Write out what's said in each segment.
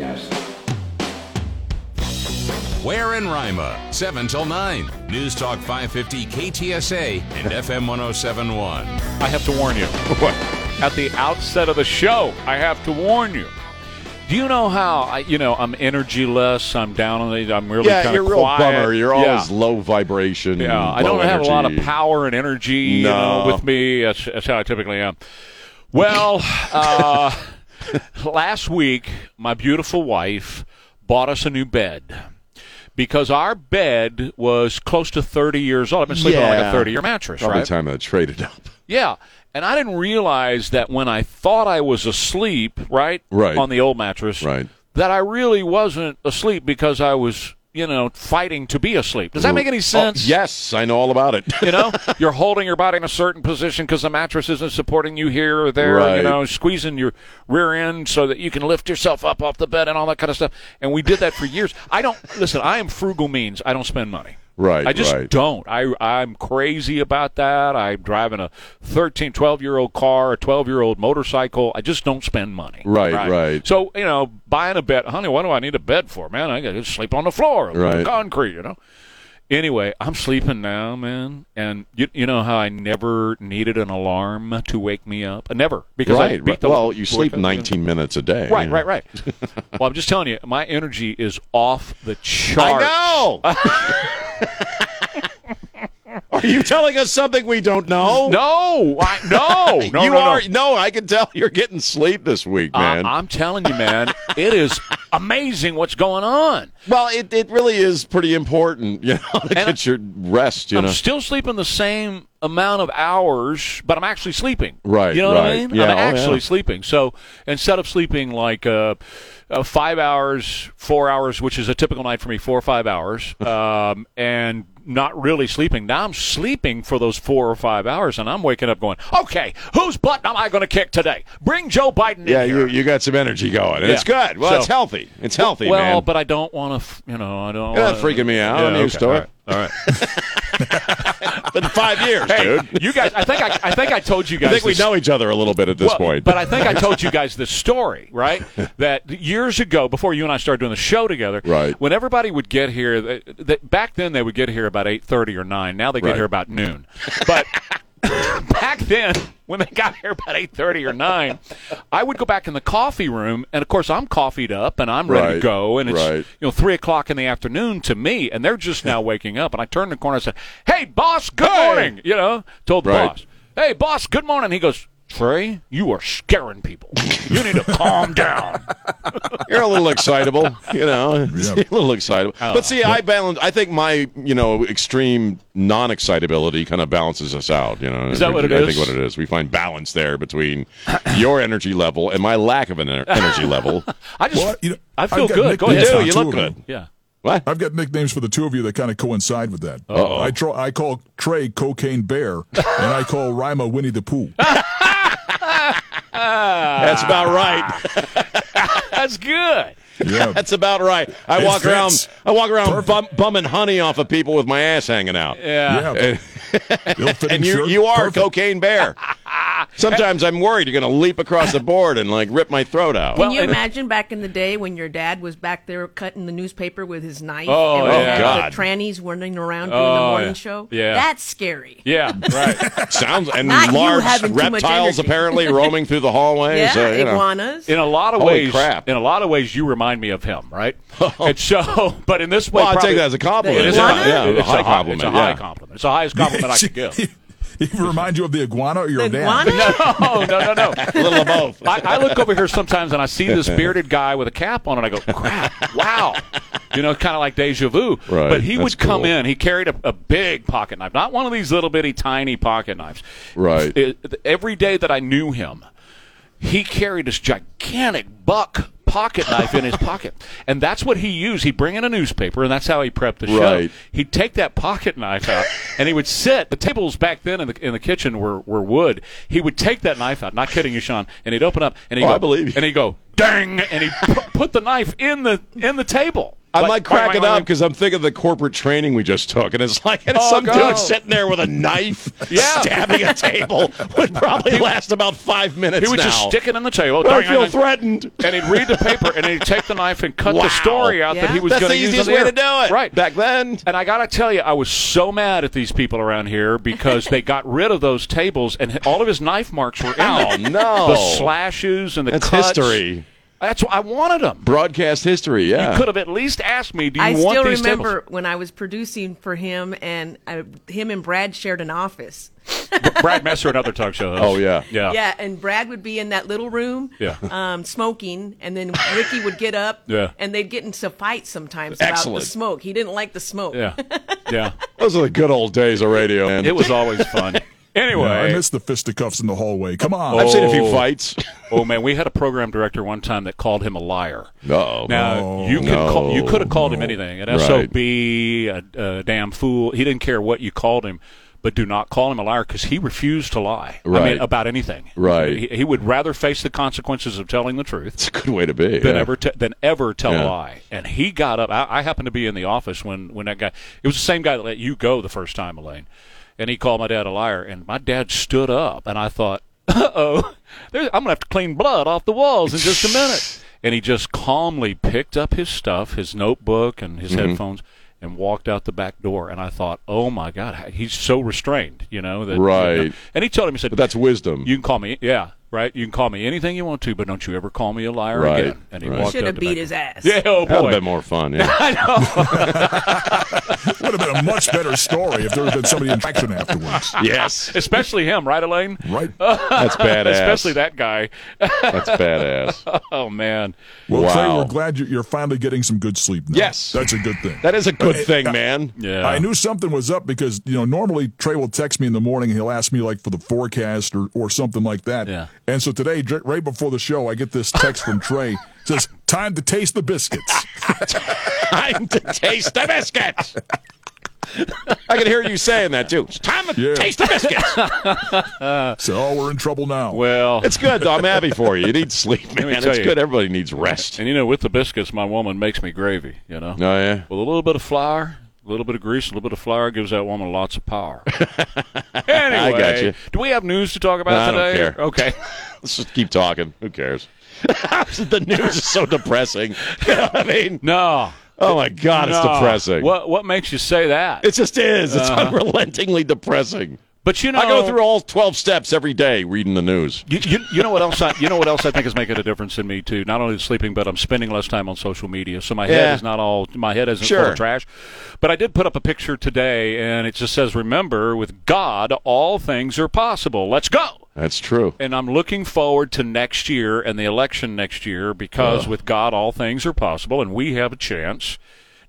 guest. Ware and Rima, 7 till 9. News Talk 550 KTSA and FM 1071. I have to warn you. At the outset of the show, I have to warn you. Do you know how I, you know I'm energyless? I'm down on it. I'm really Yeah, kind you're of a real bummer. You're Yeah. always low vibration. Yeah, I don't have a lot of power and energy you know, No. with me. That's, that's how I typically am. Well, uh, last week, my beautiful wife bought us a new bed because our bed was close to 30 years old. I've been sleeping on like a 30 year mattress, Probably right? time I traded up. Yeah. And I didn't realize that when I thought I was asleep, right? Right. On the old mattress. Right. That I really wasn't asleep because I was, you know, fighting to be asleep. Does that make any oh, sense? Oh, yes, I know all about it. You know, you're holding your body in a certain position because the mattress isn't supporting you here or there. You know, squeezing your rear end so that you can lift yourself up off the bed and all that kind of stuff. And we did that for years. I don't listen. I am frugal means. I don't spend money. Right, I just right. don't. I I'm crazy about that. I'm driving a 13, 12 year old car, a 12 year old motorcycle. I just don't spend money. Right, right. So you know, buying a bed, honey. What do I need a bed for, man? I got to sleep on the floor, on Right. concrete. You know. Anyway, I'm sleeping now, man, and you, you know how I never needed an alarm to wake me up. I never because I right. beat right. the Well, you sleep 19 minutes a day. Right, you know. right, right. well, I'm just telling you, my energy is off the chart. I know. Are you telling us something we don't know? No, I, no, no, you no, are. no. No, I can tell you're getting sleep this week, man. I, am telling you, man, it is amazing what's going on. well, it, it really is pretty important, you know, to And get your rest, you I'm know. still sleeping the same amount of hours, but I'm actually sleeping. Right, You know what I mean? Yeah, I'm oh, actually yeah. sleeping. So instead of sleeping like uh, uh, five hours, four hours, which is a typical night for me, four or five hours, um, and not really sleeping, now I'm sleeping for those four or five hours, and I'm waking up going, okay, whose butt am I going to kick today? Bring Joe Biden in. yeah, you you got some energy going, and Yeah. it's good. Well, So- it's healthy. It's healthy, well, man. but I don't want to, you know, I don't. You're wanna- freaking me out. Yeah, I'm used okay, to all it. right, All right. Been five years, Hey, dude. you guys, I think I, I think I told you guys. I think we this- know each other a little bit at this Well, point. But I think I told you guys this story, right? that years ago, before you and I started doing the show together, Right. When everybody would get here, they, they, back then they would get here about eight thirty or nine. Now they get Right. here about noon. But back then, when they got here about eight thirty or nine, I would go back in the coffee room, and of course I'm coffeeed up and I'm ready to go, and it's Right. you know three o'clock in the afternoon to me, and they're just now waking up, and I turned the corner and said, "Hey, boss, good Hey!" morning," you know, told the Right. boss. Hey, boss, good morning. He goes, Trey, you are scaring people. You need to calm down. You're a little excitable, you know. Yeah. a little excitable. Oh. But see, I balance. I think my, you know, extreme non-excitability kind of balances us out. You know, Is that what it I is? think what it is. We find balance there between your energy level and my lack of an energy level. I just, Well, you know, I feel good. Go ahead. nicknames do, you look good. Yeah. What? I've got nicknames for the two of you that kind of coincide with that. Uh-oh. I, tro- I call Trey Cocaine Bear, and I call Rima Winnie the Pooh. That's about right. That's good. Yeah. That's about right. I It walk around. I walk around bum, bumming honey off of people with my ass hanging out. Yeah. yeah. Ill-fitting And you, you are Perfect. cocaine bear. Sometimes I'm worried you're going to leap across the board and like rip my throat out. Well, Can you imagine back in the day when your dad was back there cutting the newspaper with his knife Oh, and we yeah. had God. the trannies running around doing Oh, the morning yeah. show? Yeah. That's scary. Yeah. Right. Sounds and Not large having too much reptiles apparently roaming through the hallways. Yeah, uh, you know. iguanas. In a lot of Holy ways, crap. in a lot of ways, you remind me of him, right? Oh. and so, but in this way, Well, I take that as a compliment. The It's a- iguana? yeah, a it's high a compliment. It's a high yeah. compliment. It's the highest compliment I could give. He remind you of the iguana or your The dad? No, no, no, no. A little of both. I, I look over here sometimes and I see this bearded guy with a cap on, and I go, "Crap! Wow!" You know, kind of like deja vu. Right, But he would come cool. in. He carried a, a big pocket knife, not one of these little bitty tiny pocket knives. Right. It- every day that I knew him, he carried this gigantic buck pocket knife in his pocket, and that's what he used. He'd bring in a newspaper, and that's how he prepped the show. Right. He'd take that pocket knife out, and he would sit. The tables back then in the in the kitchen were, were wood. He would take that knife out. Not kidding you, Sean. And he'd open up, and he'd Oh, go, I believe you. and he'd go, dang, and he'd pu- put the knife in the in the table. I'm Like, like cracking wait, wait, up because I'm thinking of the corporate training we just took, and it's like and Oh, some dude sitting there with a knife, Yeah. stabbing a table would probably last about five minutes. He would now. just stick it in the table. I feel and- threatened. and he'd read the paper and he'd take the knife and cut Wow. the story out that he was going to use easiest on the way air. to do it. Right. back then. And I got to tell you, I was so mad at these people around here because they got rid of those tables and all of his knife marks were oh, in Oh no! The slashes and the That's cuts. history. That's what I wanted them. Broadcast history. Yeah. You could have at least asked me, "Do you I want still these remember when I was producing for him, and uh, him and Brad shared an office. Brad Messer, another talk show host. Oh, yeah. yeah, Yeah, and Brad would be in that little room, Yeah. um, smoking, and then Ricky would get up, Yeah. and they'd get into fights sometimes about the smoke. He didn't like the smoke. yeah, yeah. Those are the good old days of radio. Man. It was always fun. Anyway, I miss the fisticuffs in the hallway. Come on. I've seen a few Oh. fights. oh man, we had a program director one time that called him a liar. Oh Now you could no, call, you could have called him anything, an Right. sob, a, a damn fool. He didn't care what you called him, but do not call him a liar because he refused to lie. I Right. mean, about anything. Right. He, he would rather face the consequences of telling the truth it's a good way to be. than yeah. ever te- than ever tell Yeah. a lie. And he got up. I, I happened to be in the office when when that guy. It was the same guy that let you go the first time, Elaine. And he called my dad a liar. And my dad stood up, and I thought, "Uh oh, I'm gonna have to clean blood off the walls in just a minute." And he just calmly picked up his stuff, his notebook, and his Mm-hmm. headphones. And walked out the back door, and I thought, "Oh my God, he's so restrained, you know that." Right. And he told him, he said, But that's wisdom. you can call me, yeah, right. You can call me anything you want to, but don't you ever call me a liar Right, again. And he right. walked Should have beat his ass. Yeah, oh boy. that would boy. have been more fun. Yeah. I know. Would have been a much better story if there had been somebody in action afterwards. yes, Especially him, right, Elaine? Right? that's badass. Especially that guy. That's badass. Oh man. Well, Trey, Wow. we're glad you- you're finally getting some good sleep now. Yes. That's a good thing. That is a good But, thing, man. Yeah. I knew something was up because, you know, normally Trey will text me in the morning and he'll ask me, like, for the forecast or, or something like that. Yeah. And so today, right before the show, I get this text from Trey. It says, time to taste the biscuits. Time to taste the biscuits. I can hear you saying that too. It's time to Yeah. taste the biscuits. So, oh, we're in trouble now. Well, It's good. though. I'm happy for you. You need sleep, man. It's you. good. Everybody needs rest. and you know, with the biscuits, my woman makes me gravy. You know, Oh yeah. with a little bit of flour, a little bit of grease, a little bit of flour gives that woman lots of power. anyway, got you. do we have news to talk about I don't today? care. Okay. Let's just keep talking. Who cares? the news is so depressing. You know I mean? No. Oh my God, it's depressing. What What makes you say that? It just is. It's uh-huh. unrelentingly depressing. But you know, I go through all 12 steps every day reading the news. You, you, you know what else? I, you know what else I think is making a difference in me too. Not only sleeping, but I'm spending less time on social media. So my head Yeah. is not all. My head isn't full of trash. But I did put up a picture today, and it just says, "Remember, with God, all things are possible. Let's go." That's true. And I'm looking forward to next year and the election next year because with God, all things are possible, and we have a chance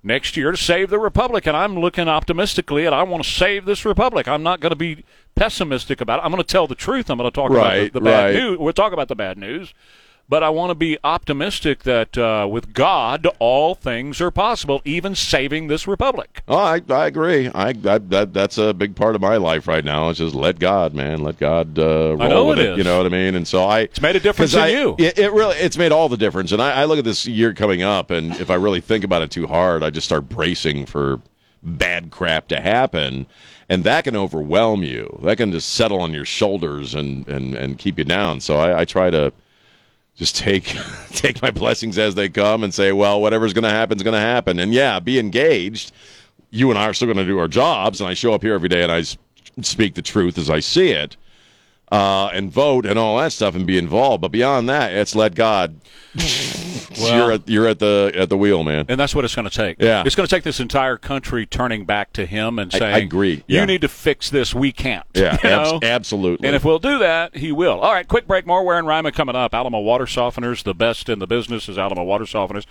next year to save the republic. And I'm looking optimistically, and I want to save this republic. I'm not going to be pessimistic about it. I'm going to tell the truth. I'm going to talk Right, about the, the bad right. news. We'll talk about the bad news. But I want to be optimistic that uh, with God, all things are possible, even saving this republic. Oh, I, I agree. I, I that that's a big part of my life right now. It's just let God, man, let God uh, roll I know with it. You know what I mean? And so I, it's made a difference in you. It, it really, it's made all the difference. And I, I look at this year coming up, and if I really think about it too hard, I just start bracing for bad crap to happen, and that can overwhelm you. That can just settle on your shoulders and and and keep you down. So I, I try to just take take my blessings as they come and say, well, whatever's going to happen is going to happen. And yeah, be engaged. You and I are still going to do our jobs, and I show up here every day and I speak the truth as I see it, uh, and vote and all that stuff and be involved. But beyond that, it's let God. you're at you're at the at the wheel, man. And that's what it's going to take. Yeah. It's going to take this entire country turning back to him and I- I saying, agree. You Yeah. need to fix this. We can't. Yeah, You know? absolutely. And if we'll do that, he will. All right, quick break. More Ware and Rima coming up. Alamo Water Softeners, the best in the business is Alamo Water Softeners.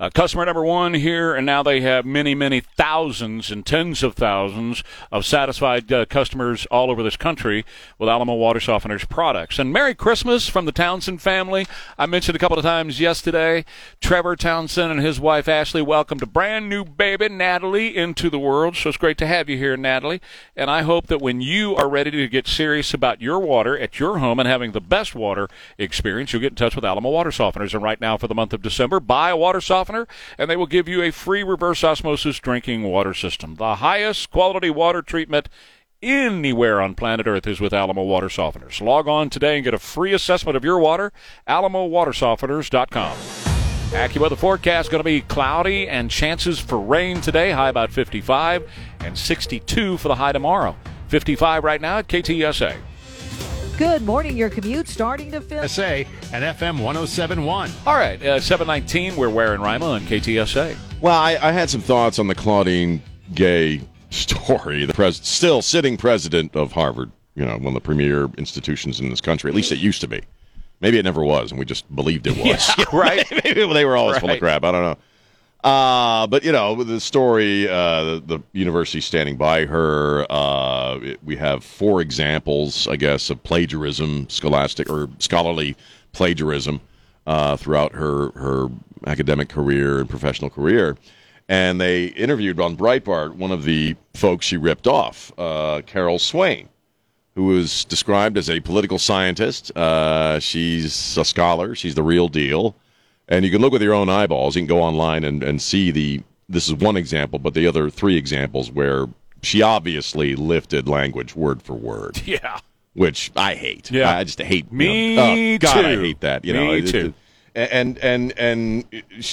Uh, customer number one here, and now they have many, many thousands and tens of thousands of satisfied uh, customers all over this country with Alamo Water Softeners products. And Merry Christmas from the Townsend family. I mentioned a couple of times yesterday. Trevor Townsend and his wife Ashley welcomed a brand new baby, Natalie, into the world. So it's great to have you here, Natalie. And I hope that when you are ready to get serious about your water at your home and having the best water experience, you'll get in touch with Alamo Water Softeners. And right now, for the month of December, buy a water softener, and they will give you a free reverse osmosis drinking water system. The highest quality water treatment anywhere on planet Earth is with Alamo Water Softeners. Log on today and get a free assessment of your water. AlamoWaterSofteners.com. AccuWeather forecast going to be cloudy and chances for rain today. High about 55 and 62 for the high tomorrow. 55 right now at KTSA. Good morning. Your commute starting to fill. SA and FM 1071. All right, uh, 719. We're Ware and Rima on KTSA. Well, I, I had some thoughts on the Claudine Gay story. The pres- still sitting president of Harvard, you know, one of the premier institutions in this country. At least it used to be. Maybe it never was, and we just believed it was. Yeah, right. Maybe they were always full of crap. I don't know. Uh, but you know, the story, uh, the, the university standing by her. Uh, it- we have four examples, I guess, of plagiarism, scholastic or scholarly plagiarism uh, throughout her her academic career and professional career. And they interviewed on Breitbart one of the folks she ripped off, uh, Carol Swain who was described as a political scientist. Uh, she's a scholar. She's the real deal. And you can look with your own eyeballs. You can go online and, and see the. This is one example, but the other three examples where she obviously lifted language word for word, Yeah. which I hate. Yeah. I just hate. Me you know, oh, God, I too. hate that. You Me know, it- too. it- and and and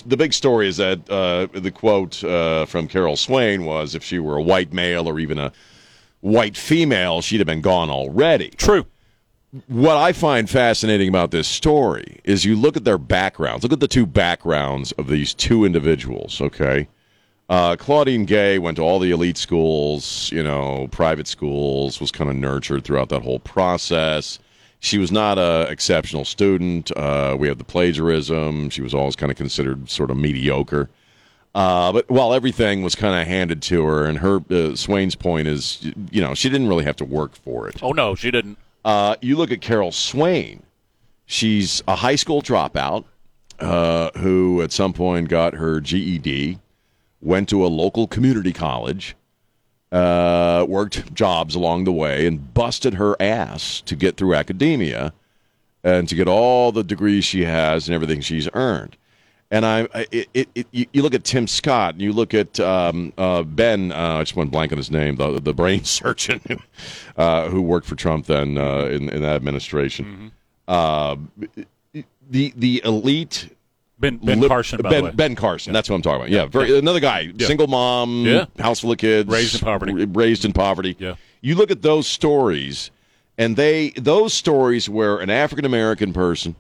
the big story is that uh, the quote uh, from Carol Swain was, "If she were a white male or even a white female, she'd have been gone already." True. what I find fascinating about this story is you look at their backgrounds. Look at the two backgrounds of these two individuals, okay? Uh, Claudine Gay went to all the elite schools, you know, private schools, was kind of nurtured throughout that whole process. She was not a exceptional student. Uh, we have the plagiarism. She was always kind of considered sort of mediocre. Uh, but while everything was kind of handed to her, and her uh, Swain's point is, you know, she didn't really have to work for it. Oh, no, she didn't. Uh, you look at Carol Swain. She's a high school dropout uh, who, at some point, got her GED, went to a local community college, uh, worked jobs along the way, and busted her ass to get through academia and to get all the degrees she has and everything she's earned. And I, I it, it, it, you look at Tim Scott, and you look at um, uh, Ben. Uh, I just went blank on his name, the the brain surgeon who, uh, who worked for Trump then uh, in in that administration. Uh, the the elite Ben, ben lib- Carson, by ben, the way. Ben Carson. That's what I'm talking about. Yeah, very, another guy, single mom, Yeah. house full of kids, Raised in poverty. Raised in poverty. Yeah. You look at those stories, and they those stories where an African American person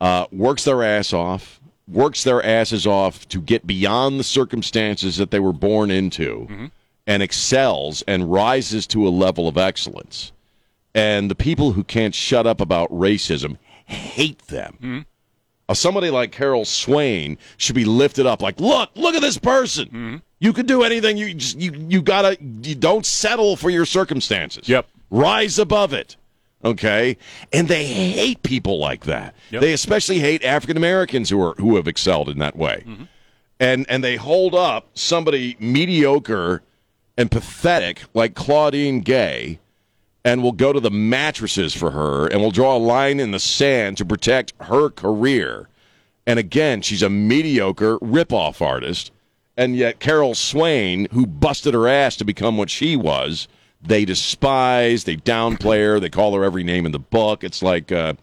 uh, works their ass off, works their asses off to get beyond the circumstances that they were born into, Mm-hmm. and excels and rises to a level of excellence. And the people who can't shut up about racism hate them. Mm-hmm. Somebody like Carol Swain should be lifted up. Like, look, look at this person. Mm-hmm. You can do anything. You just, you you gotta. You don't settle for your circumstances. Yep. Rise above it. Okay, and they hate people like that. Yep. They especially hate African Americans who are who have excelled in that way, Mm-hmm. and and they hold up somebody mediocre and pathetic like Claudine Gay, and will go to the mattresses for her, and will draw a line in the sand to protect her career. And again, she's a mediocre ripoff artist, and yet Carol Swain, who busted her ass to become what she was, they despise, they downplay her, they call her every name in the book. It's like uh,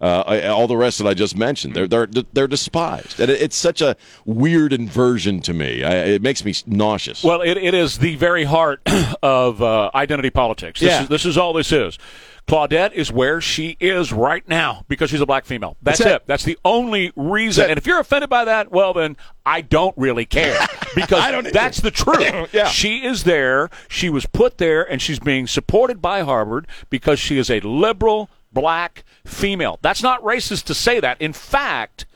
uh, all the rest that I just mentioned. They're they're they're despised, and it's such a weird inversion to me. I, it makes me nauseous. Well, it, it is the very heart of uh, identity politics. This, Yeah. is, this is all this is. Claudette is where she is right now because she's a black female. That's, That's it. it. That's the only reason. That's. And if you're offended by that, well, then I don't really care because that's the truth. Yeah. She is there. She was put there, and she's being supported by Harvard because she is a liberal black female. That's not racist to say that. In fact,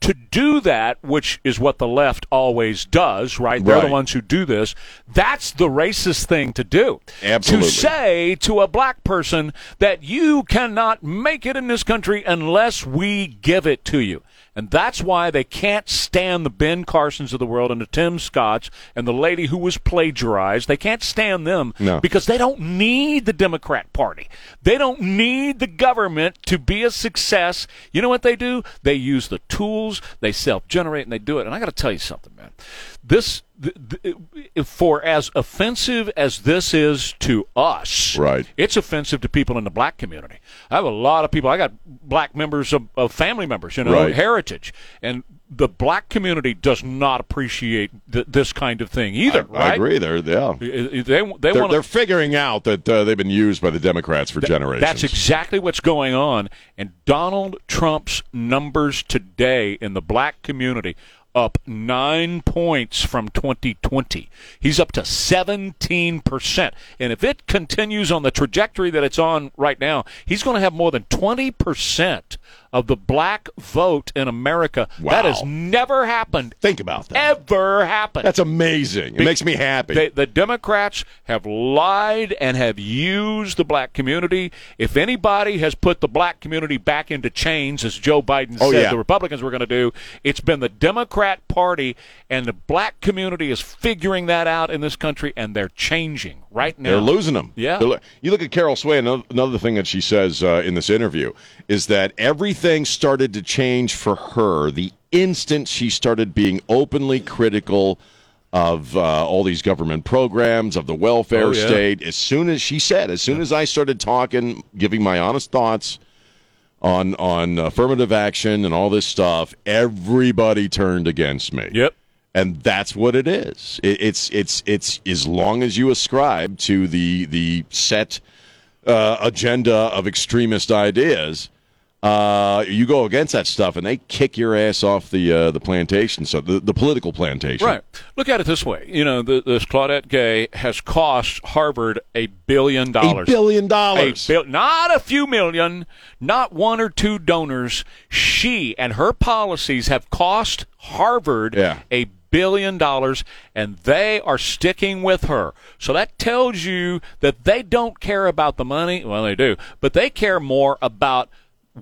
to do that, which is what the left always does, right? They're Right. the ones who do this. That's the racist thing to do. Absolutely. To say to a black person that you cannot make it in this country unless we give it to you. And that's why they can't stand the Ben Carsons of the world and the Tim Scotts and the lady who was plagiarized. They can't stand them No. because they don't need the Democrat Party. They don't need the government to be a success. You know what they do? They use the tools, they self generate, and they do it. And I got to tell you something, man. This, th- th- for as offensive as this is to us, Right. it's offensive to people in the black community. I have a lot of people. I got black members of, of family members, you know, Right. heritage, and the black community does not appreciate th- this kind of thing either. I, right? I agree. They're yeah. They they, They're, want they're figuring out that uh, they've been used by the Democrats for generations. That's exactly what's going on. And Donald Trump's numbers today in the black community up nine points from 2020. He's up to 17%. And if it continues on the trajectory that it's on right now, he's going to have more than 20% of the black vote in America. That has never happened. Think about that. Ever happened. That's amazing. It makes me happy. They, the Democrats have lied and have used the black community. If anybody has put the black community back into chains, as Joe Biden Oh, said yeah. the Republicans were going to do, it's been the Democrat Party, and the black community is figuring that out in this country, and they're changing right now. They're losing them. Yeah. Lo- you look at Carol Swain. Another, another thing that she says uh, in this interview is that everything started to change for her the instant she started being openly critical of uh, all these government programs, of the welfare Oh, yeah. state. As soon as she said, as soon as I started talking, giving my honest thoughts on on affirmative action and all this stuff, everybody turned against me Yep. and that's what it is. It, it's it's it's as long as you ascribe to the the set uh, agenda of extremist ideas, uh, you go against that stuff, and they kick your ass off the uh, the plantation. So the the political plantation, Right. Look at it this way. You know, the, this Claudette Gay has cost Harvard a billion dollars. A dollars. billion A dollars. bil- not a few million, not one or two donors. She and her policies have cost Harvard Yeah. a billion dollars, and they are sticking with her. So that tells you that they don't care about the money. Well, they do, but they care more about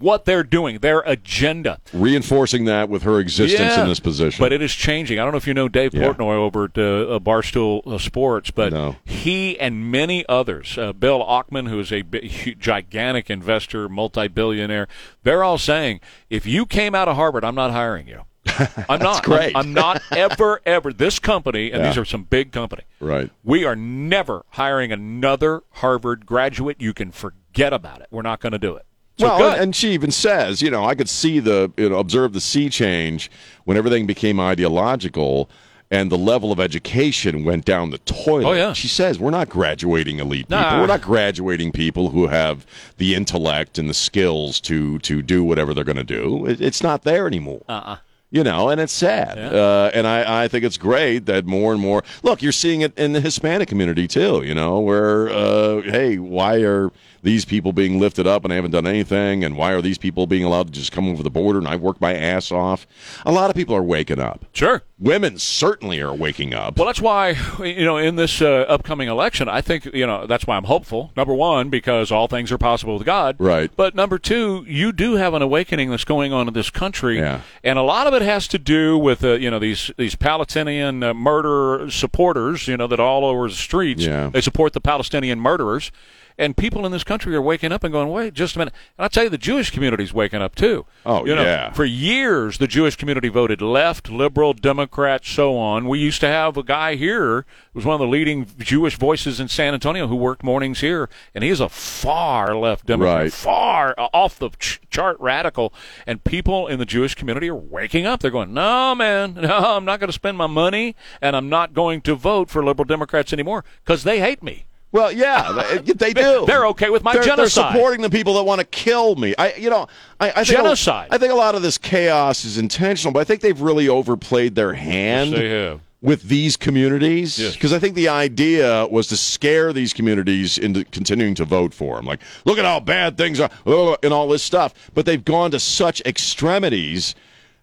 what they're doing, their agenda. Reinforcing that with her existence in this position. But it is changing. I don't know if you know Dave Yeah. Portnoy over at uh, uh, Barstool uh, Sports, but No. he and many others, uh, Bill Ackman, who is a bi- hu- gigantic investor, multi-billionaire, they're all saying, if you came out of Harvard, I'm not hiring you. I'm not. great. I'm, I'm not ever, ever. This company, and Yeah. these are some big company. Right. We are never hiring another Harvard graduate. You can forget about it. We're not going to do it. So well, and, and she even says, you know, I could see the, you know, observe the sea change when everything became ideological and the level of education went down the toilet. Oh, yeah. She says, we're not graduating elite people. We're not graduating people who have the intellect and the skills to, to do whatever they're going to do. It, it's not there anymore. uh-uh. You know, and it's sad. Yeah. Uh, and I, I think it's great that more and more. Look, you're seeing it in the Hispanic community too. You know, where uh, hey, why are these people being lifted up and I haven't done anything? And why are these people being allowed to just come over the border and I work my ass off? A lot of people are waking up. Sure. Women certainly are waking up. Well, that's why you know in this uh, upcoming election, I think you know that's why I'm hopeful. Number one, because all things are possible with God. Right. But number two, you do have an awakening that's going on in this country, Yeah. and a lot of it has to do with uh, you know these these Palestinian uh, murder supporters. You know that all over the streets Yeah. they support the Palestinian murderers. And people in this country are waking up and going, wait, just a minute. And I'll tell you, the Jewish community is waking up too. Oh, you know, yeah. For years, the Jewish community voted left, liberal, Democrat, so on. We used to have a guy here who was one of the leading Jewish voices in San Antonio who worked mornings here, and he's a far left Democrat, Right. far uh, off the ch- chart radical. And people in the Jewish community are waking up. They're going, no, man, no, I'm not going to spend my money, and I'm not going to vote for liberal Democrats anymore because they hate me. Well, yeah, they, they do. They're okay with my they're, genocide. They're supporting the people that want to kill me. I, you know, I, I think Genocide. A, I think a lot of this chaos is intentional, but I think they've really overplayed their hand. Yes, they have. With these communities, Yes. because I think the idea was to scare these communities into continuing to vote for them. Like, look at how bad things are, uh, and all this stuff. But they've gone to such extremities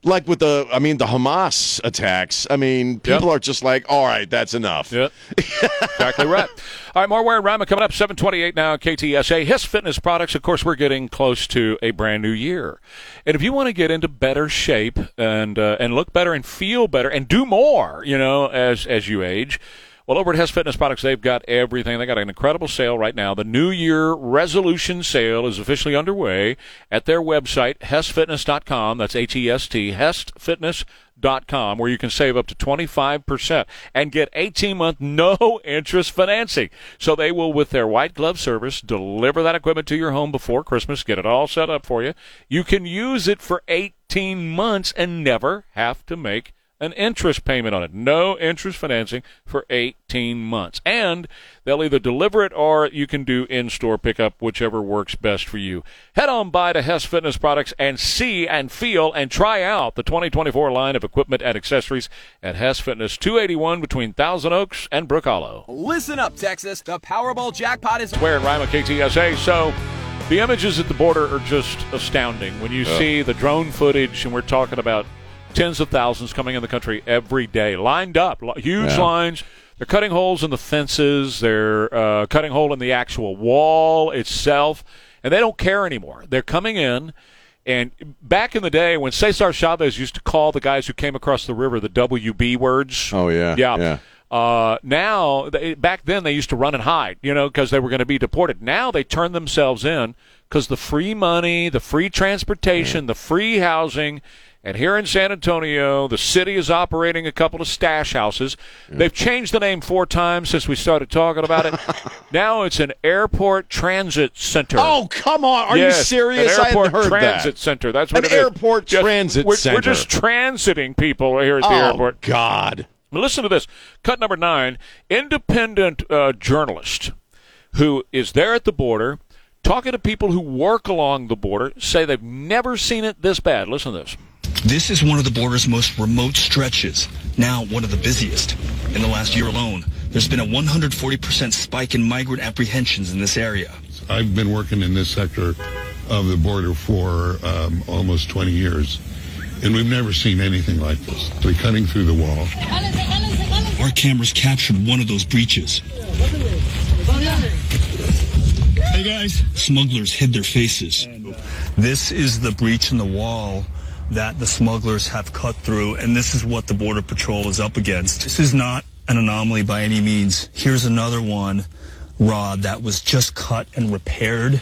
like with the, I mean, the Hamas attacks. I mean, people are just like, all right, that's enough. Yep. exactly right. All right, more Ware and Rima coming up 728 now, KTSA. His Fitness Products, of course, we're getting close to a brand new year. And if you want to get into better shape and uh, and look better and feel better and do more, you know, as as you age, well, over at Hess Fitness Products, they've got everything. They got an incredible sale right now. The New Year resolution sale is officially underway at their website, hessfitness.com. That's H-E-S-T, hessfitness.com, where you can save up to 25% and get 18-month no-interest financing. So they will, with their white glove service, deliver that equipment to your home before Christmas, get it all set up for you. You can use it for 18 months and never have to make an interest payment on it. No interest financing for 18 months. And they'll either deliver it or you can do in store pickup, whichever works best for you. Head on by to Hess Fitness Products and see and feel and try out the 2024 line of equipment and accessories at Hess Fitness 281 between Thousand Oaks and Brook Hollow. Listen up, Texas. The Powerball jackpot is Ware and Rima KTSA. So the images at the border are just astounding. When you see the drone footage, and we're talking about tens of thousands coming in the country every day, lined up, huge Yeah. lines. They're cutting holes in the fences. They're uh, cutting hole in the actual wall itself, and they don't care anymore. They're coming in. And back in the day, when Cesar Chavez used to call the guys who came across the river the WB words. Oh, yeah, yeah. yeah. Uh, now, they, back then, they used to run and hide, you know, because they were going to be deported. Now they turn themselves in because the free money, the free transportation, the free housing. And here in San Antonio, the city is operating a couple of stash houses. They've changed the name four times since we started talking about it. now it's an airport transit center. Oh, come on. Are Yes, you serious? An I airport hadn't heard transit that. center. That's what An it is. airport transit we're, center. We're just transiting people here at the airport. oh, airport. God. Listen to this. Cut number nine. Independent uh, journalist who is there at the border, talking to people who work along the border, say they've never seen it this bad. Listen to this. This is one of the border's most remote stretches, now one of the busiest. In the last year alone, there's been a 140% spike in migrant apprehensions in this area. I've been working in this sector of the border for um, almost 20 years, and we've never seen anything like this. They're cutting through the wall. Our cameras captured one of those breaches. Hey guys. Smugglers hid their faces. This is the breach in the wall that the smugglers have cut through, and this is what the Border Patrol is up against. This is not an anomaly by any means. Here's another one, Rod, that was just cut and repaired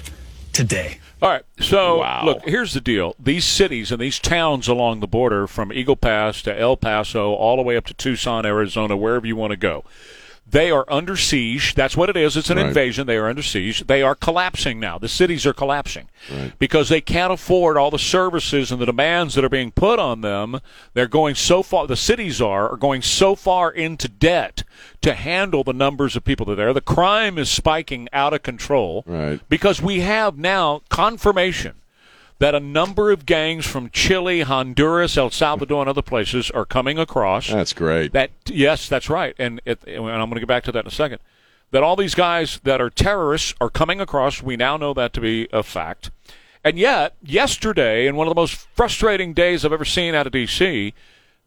today. All right. So, Wow. look, here's the deal. These cities and these towns along the border, from Eagle Pass to El Paso, all the way up to Tucson, Arizona, wherever you want to go, they are under siege. That's what it is. It's an Right. invasion. They are under siege. They are collapsing now. The cities are collapsing because they can't afford all the services and the demands that are being put on them. They're going so far, the cities are, are going so far into debt to handle the numbers of people that are there. The crime is spiking out of control Right. because we have now confirmation that a number of gangs from Chile, Honduras, El Salvador, and other places are coming across. That's great. That yes, that's right, and, it, and I'm going to get back to that in a second. That all these guys that are terrorists are coming across. We now know that to be a fact. And yet, yesterday, in one of the most frustrating days I've ever seen out of D.C.,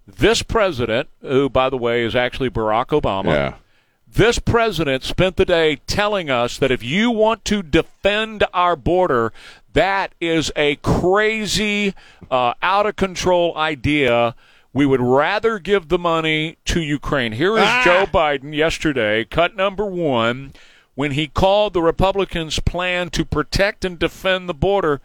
this president, who by the way is actually Barack Obama, yeah. This president spent the day telling us that if you want to defend our border, that is a crazy, uh, out of control idea. We would rather give the money to Ukraine. Here is Joe Biden yesterday, cut number one, when he called the Republicans' plan to protect and defend the border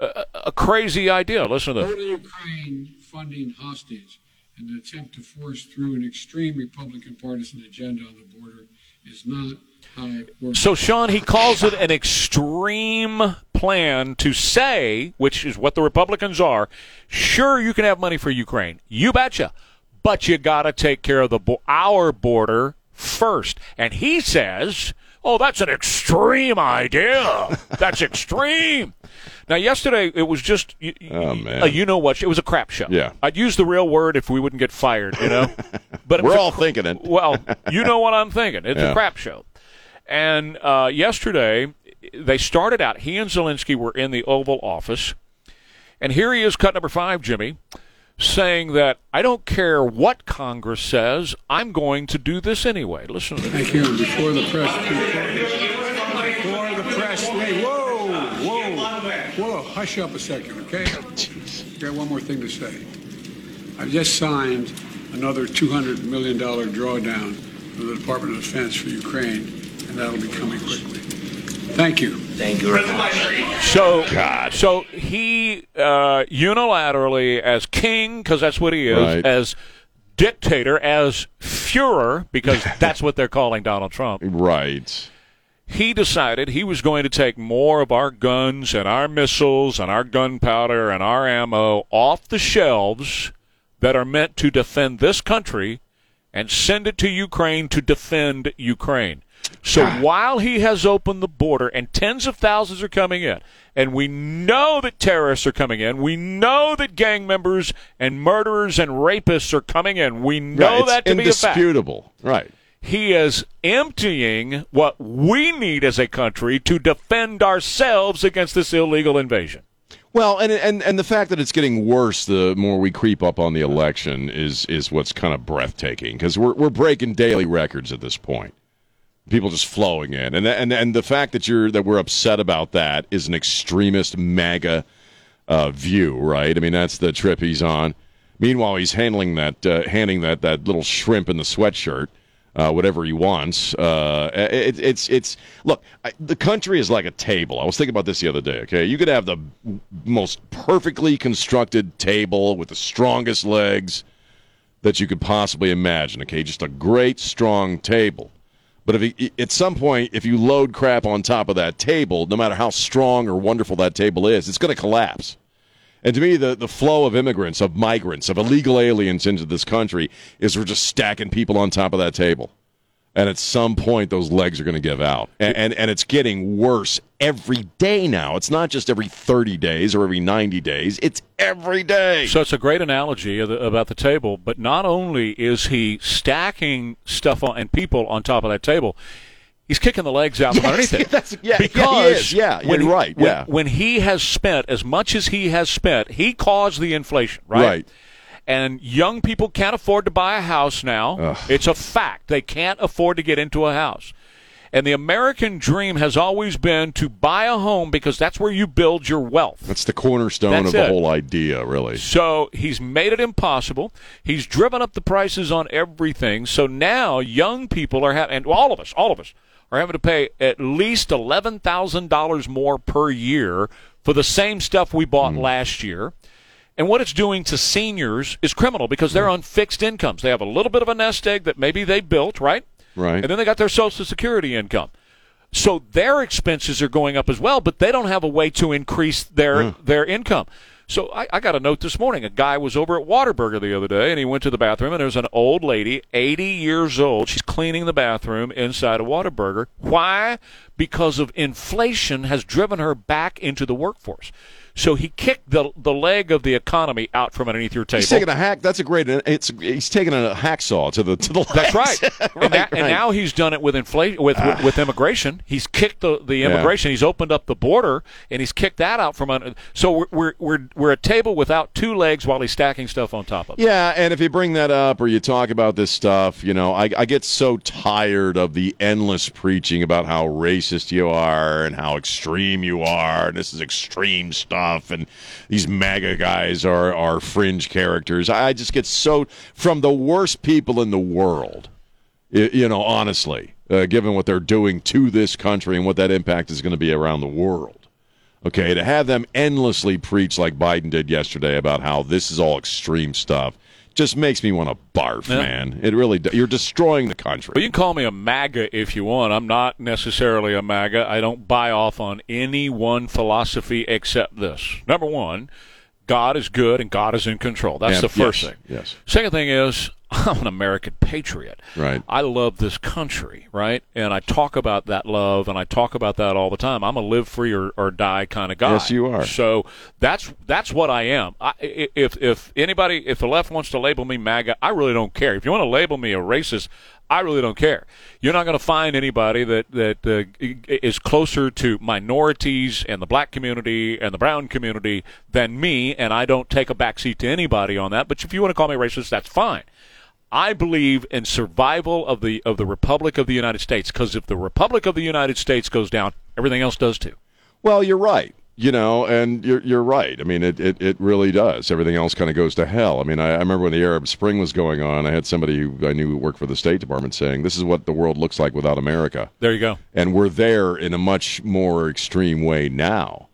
a, a crazy idea. Listen to Go this. to Ukraine funding hostage the attempt to force through an extreme Republican partisan agenda on the border is not how works. So, Sean, he calls it an extreme plan to say, which is what the Republicans are, sure, you can have money for Ukraine. You betcha. But you got to take care of the bo- our border first. And he says, oh, that's an extreme idea. That's extreme. Now, yesterday, it was just, y- y- Oh, man. uh, you know what? It was a crap show. Yeah. I'd use the real word if we wouldn't get fired, you know? But We're all cr- thinking it. Well, you know what I'm thinking. It's Yeah. a crap show. And uh, yesterday, they started out. He and Zelensky were in the Oval Office, and here he is, cut number five, Jimmy, saying that I don't care what Congress says, I'm going to do this anyway. Listen to this. Thank you. Before the press, before the press, hey, whoa, whoa, whoa, hush up a second, okay? I Got one more thing to say. I've just signed another $200 million drawdown from the Department of Defense for Ukraine, and that'll be coming quickly. Thank you. Thank you very much. So, so he uh, unilaterally, as king, because that's what he is, Right. as dictator, as Führer, because that's what they're calling Donald Trump. Right. He decided he was going to take more of our guns and our missiles and our gunpowder and our ammo off the shelves that are meant to defend this country and send it to Ukraine to defend Ukraine. So while he has opened the border and tens of thousands are coming in, and we know that terrorists are coming in, we know that gang members and murderers and rapists are coming in, we know Right, that to be a fact. indisputable. Right. He is emptying what we need as a country to defend ourselves against this illegal invasion. Well, and and and the fact that it's getting worse the more we creep up on the election is is what's kind of breathtaking because we're we're breaking daily records at this point. People just flowing in, and and and the fact that you're that we're upset about that is an extremist MAGA uh, view, right? I mean, that's the trip he's on. Meanwhile, he's handling that uh, handing that that little shrimp in the sweatshirt. Uh, whatever he wants. Uh, it, it's it's look. I, the country is like a table. I was thinking about this the other day. Okay, you could have the most perfectly constructed table with the strongest legs that you could possibly imagine. Okay, just a great strong table. But if it, at some point, if you load crap on top of that table, no matter how strong or wonderful that table is, it's going to collapse. And to me, the, the flow of immigrants, of migrants, of illegal aliens into this country is we're just stacking people on top of that table. And at some point, those legs are going to give out. And, and, and it's getting worse every day now. It's not just every 30 days or every 90 days, it's every day. So it's a great analogy of the, about the table. But not only is he stacking stuff on, and people on top of that table, he's kicking the legs out from Yes, underneath it. that's- yeah, yeah, he because is. Yeah, when right, When, yeah. when he has spent as much as he has spent, he caused the inflation, right? Right. And young people can't afford to buy a house now. It's a fact. They can't afford to get into a house. And the American dream has always been to buy a home because that's where you build your wealth. That's the cornerstone That's of the whole idea, really. So he's made it impossible. He's driven up the prices on everything. So now young people are having, and all of us, all of us, are having to pay at least eleven thousand dollars more per year for the same stuff we bought mm-hmm. last year. And what it's doing to seniors is criminal because they're on fixed incomes. They have a little bit of a nest egg that maybe they built, right? Right. And then they got their Social Security income. So their expenses are going up as well, but they don't have a way to increase their their income. So I, I got a note this morning. A guy was over at Whataburger the other day, and he went to the bathroom, and there's an old lady, 80 years old. She's cleaning the bathroom inside a Whataburger. Why? Because of inflation has driven her back into the workforce. So he kicked the the leg of the economy out from underneath your table. He's taking a hack. That's a great. It's he's taking a hacksaw to the to the. That's right. right, and, that, and now he's done it with inflation with, with with immigration. He's kicked the, the Yeah. immigration. He's opened up the border and he's kicked that out from under. So we're we're we're, we're a table without two legs while he's stacking stuff on top of it. Yeah, and if you bring that up or you talk about this stuff, you know, I, I get so tired of the endless preaching about how racist you are and how extreme you are, and this is extreme stuff, and these MAGA guys are, are fringe characters. I just get so from the worst people in the world, you know, honestly, uh, given what they're doing to this country and what that impact is going to be around the world. Okay, to have them endlessly preach like Biden did yesterday about how this is all extreme stuff just makes me want to barf, Yeah. man. It really do. You're destroying the country. Well, you can call me a MAGA if you want. I'm not necessarily a MAGA. I don't buy off on any one philosophy except this. Number one, God is good and God is in control. That's Yeah, the first yes, thing. yes. Second thing is, I'm an American patriot. Right. I love this country, right? And I talk about that love and I talk about that all the time. I'm a live free or, or die kind of guy. Yes, you are. So that's that's what I am. I- if if anybody if the left wants to label me MAGA, I really don't care. If you want to label me a racist, I really don't care. You're not going to find anybody that that uh, is closer to minorities and the black community and the brown community than me, and I don't take a backseat to anybody on that. But if you want to call me racist, that's fine. I believe in survival of the of the Republic of the United States because if the Republic of the United States goes down, everything else does too. Well, you're right. You know, and you're you're right. I mean, it, it, it really does. Everything else kind of goes to hell. I mean, I, I remember when the Arab Spring was going on, I had somebody who I knew worked for the State Department saying, "This is what the world looks like without America." There you go. And we're there in a much more extreme way now.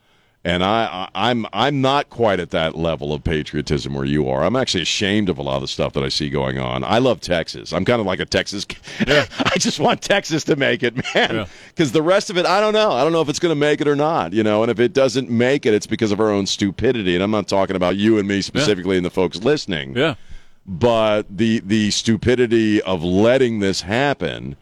And I, I, I'm I'm not quite at that level of patriotism where you are. I'm actually ashamed of a lot of the stuff that I see going on. I love Texas. I'm kind of like a Texas. Yeah. I just want Texas to make it, man. Yeah. Because the rest of it, I don't know. I don't know if it's going to make it or not. You know, and if it doesn't make it, it's because of our own stupidity. And I'm not talking about you and me specifically, and the folks listening. Yeah. But the the stupidity of letting this happen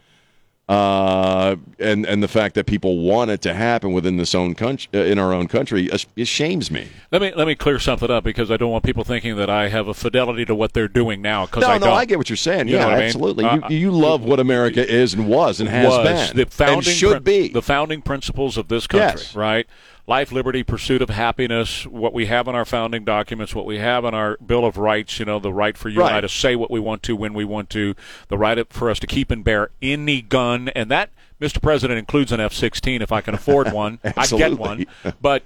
uh, and and the fact that people want it to happen within this own country, uh, in our own country, uh, it shames me. Let me let me clear something up because I don't want people thinking that I have a fidelity to what they're doing now. Because No, I no, don't. I get what you're saying. You yeah, what I mean? absolutely. Uh, you, you love what America is and was and has was been the founding and should be. the founding principles of this country, Yes. right? Life, liberty, pursuit of happiness. What we have in our founding documents, what we have in our Bill of Rights. You know, the right for you and I to say what we want to when we want to. The right for us to keep and bear any gun, and that, Mr. President, includes an F-16 if I can afford one. I get one, but.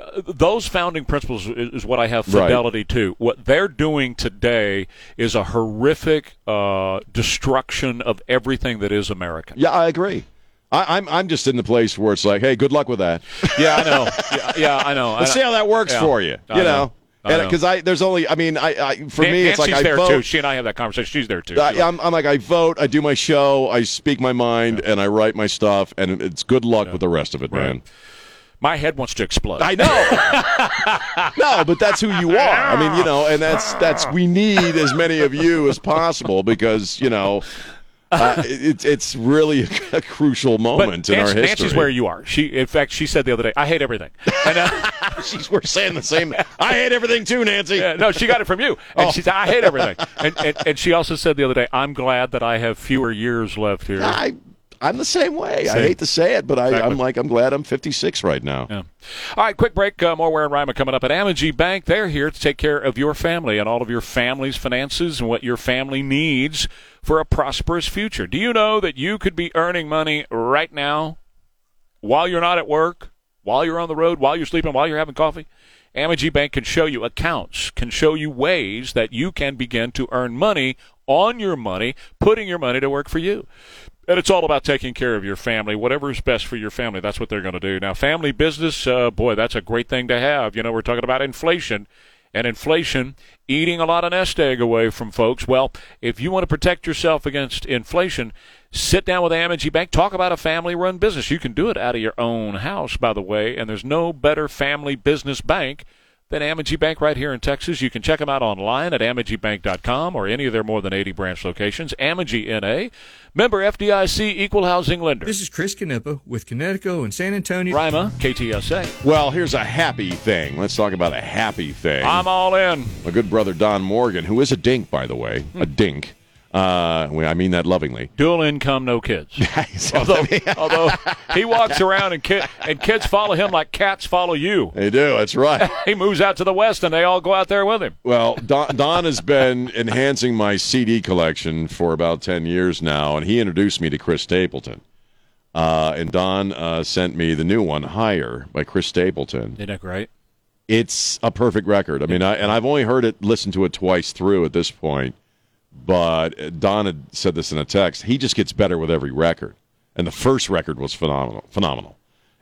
Uh, those founding principles is, what I have Right. fidelity to. What they're doing today is a horrific uh, destruction of everything that is American. yeah, I agree. I, I'm I'm just in the place where it's like, hey, good luck with that. Yeah, I know. Yeah, yeah I know. Let's I see how that works yeah. for you. I You know. know, because I, there's only, I mean, I, I for me, it's like I there vote. too. She and I have that conversation. She's there too. I, I'm, I'm like I vote, I do my show, I speak my mind, and I write my stuff, and it's good luck with the rest of it, man. My head wants to explode. I know. no, but that's who you are. I mean, you know, and that's that's we need as many of you as possible because you know. Uh, it, it's really a, crucial but moment in Nancy, our history. Nancy's where you are. She, in fact, she said the other day, "I hate everything." And, uh, She's, we're saying the same. I hate everything too, Nancy. yeah, no, she got it from you. And Oh. she said, "I hate everything." And, and and she also said the other day, "I'm glad that I have fewer years left here." I, I'm the same way. I hate to say it, but I, Exactly. I'm like, I'm glad I'm 56 right now. Yeah. All right, quick break. Uh, more Ware and Rima coming up at Amegy Bank. They're here to take care of your family and all of your family's finances and what your family needs for a prosperous future. Do you know that you could be earning money right now while you're not at work, while you're on the road, while you're sleeping, while you're having coffee? Amegy Bank can show you accounts, can show you ways that you can begin to earn money on your money, putting your money to work for you. And it's all about taking care of your family. Whatever is best for your family, that's what they're going to do. Now, family business, uh, boy, that's a great thing to have. You know, we're talking about inflation. And inflation eating a lot of nest egg away from folks. Well, if you want to protect yourself against inflation, sit down with Amegy Bank. Talk about a family run business. You can do it out of your own house, by the way. And there's no better family business bank than Amegy Bank right here in Texas. You can check them out online at amegybank.com or any of their more than 80 branch locations. Amity NA, member FDIC, equal housing lender. This is Chris Canepa with Connecticut and San Antonio. Rima, KTSA. Well, here's a happy thing. Let's talk about a happy thing. I'm all in. My good brother Don Morgan, who is a dink, by the way, a Hmm. dink. Uh, well, I mean that lovingly. Dual income, no kids. although, although he walks around and, kid, and kids follow him like cats follow you. They do. That's right. he moves out to the west and they all go out there with him. Well, Don, Don has been enhancing my CD collection for about 10 years now, and he introduced me to Chris Stapleton. Uh, and Don uh, sent me the new one, Higher, by Chris Stapleton. Isn't that great? It's a perfect record. I mean, I, and I've only heard it, listened to it twice through at this point. But Don had said this in a text. He just gets better with every record, and the first record was phenomenal. Phenomenal.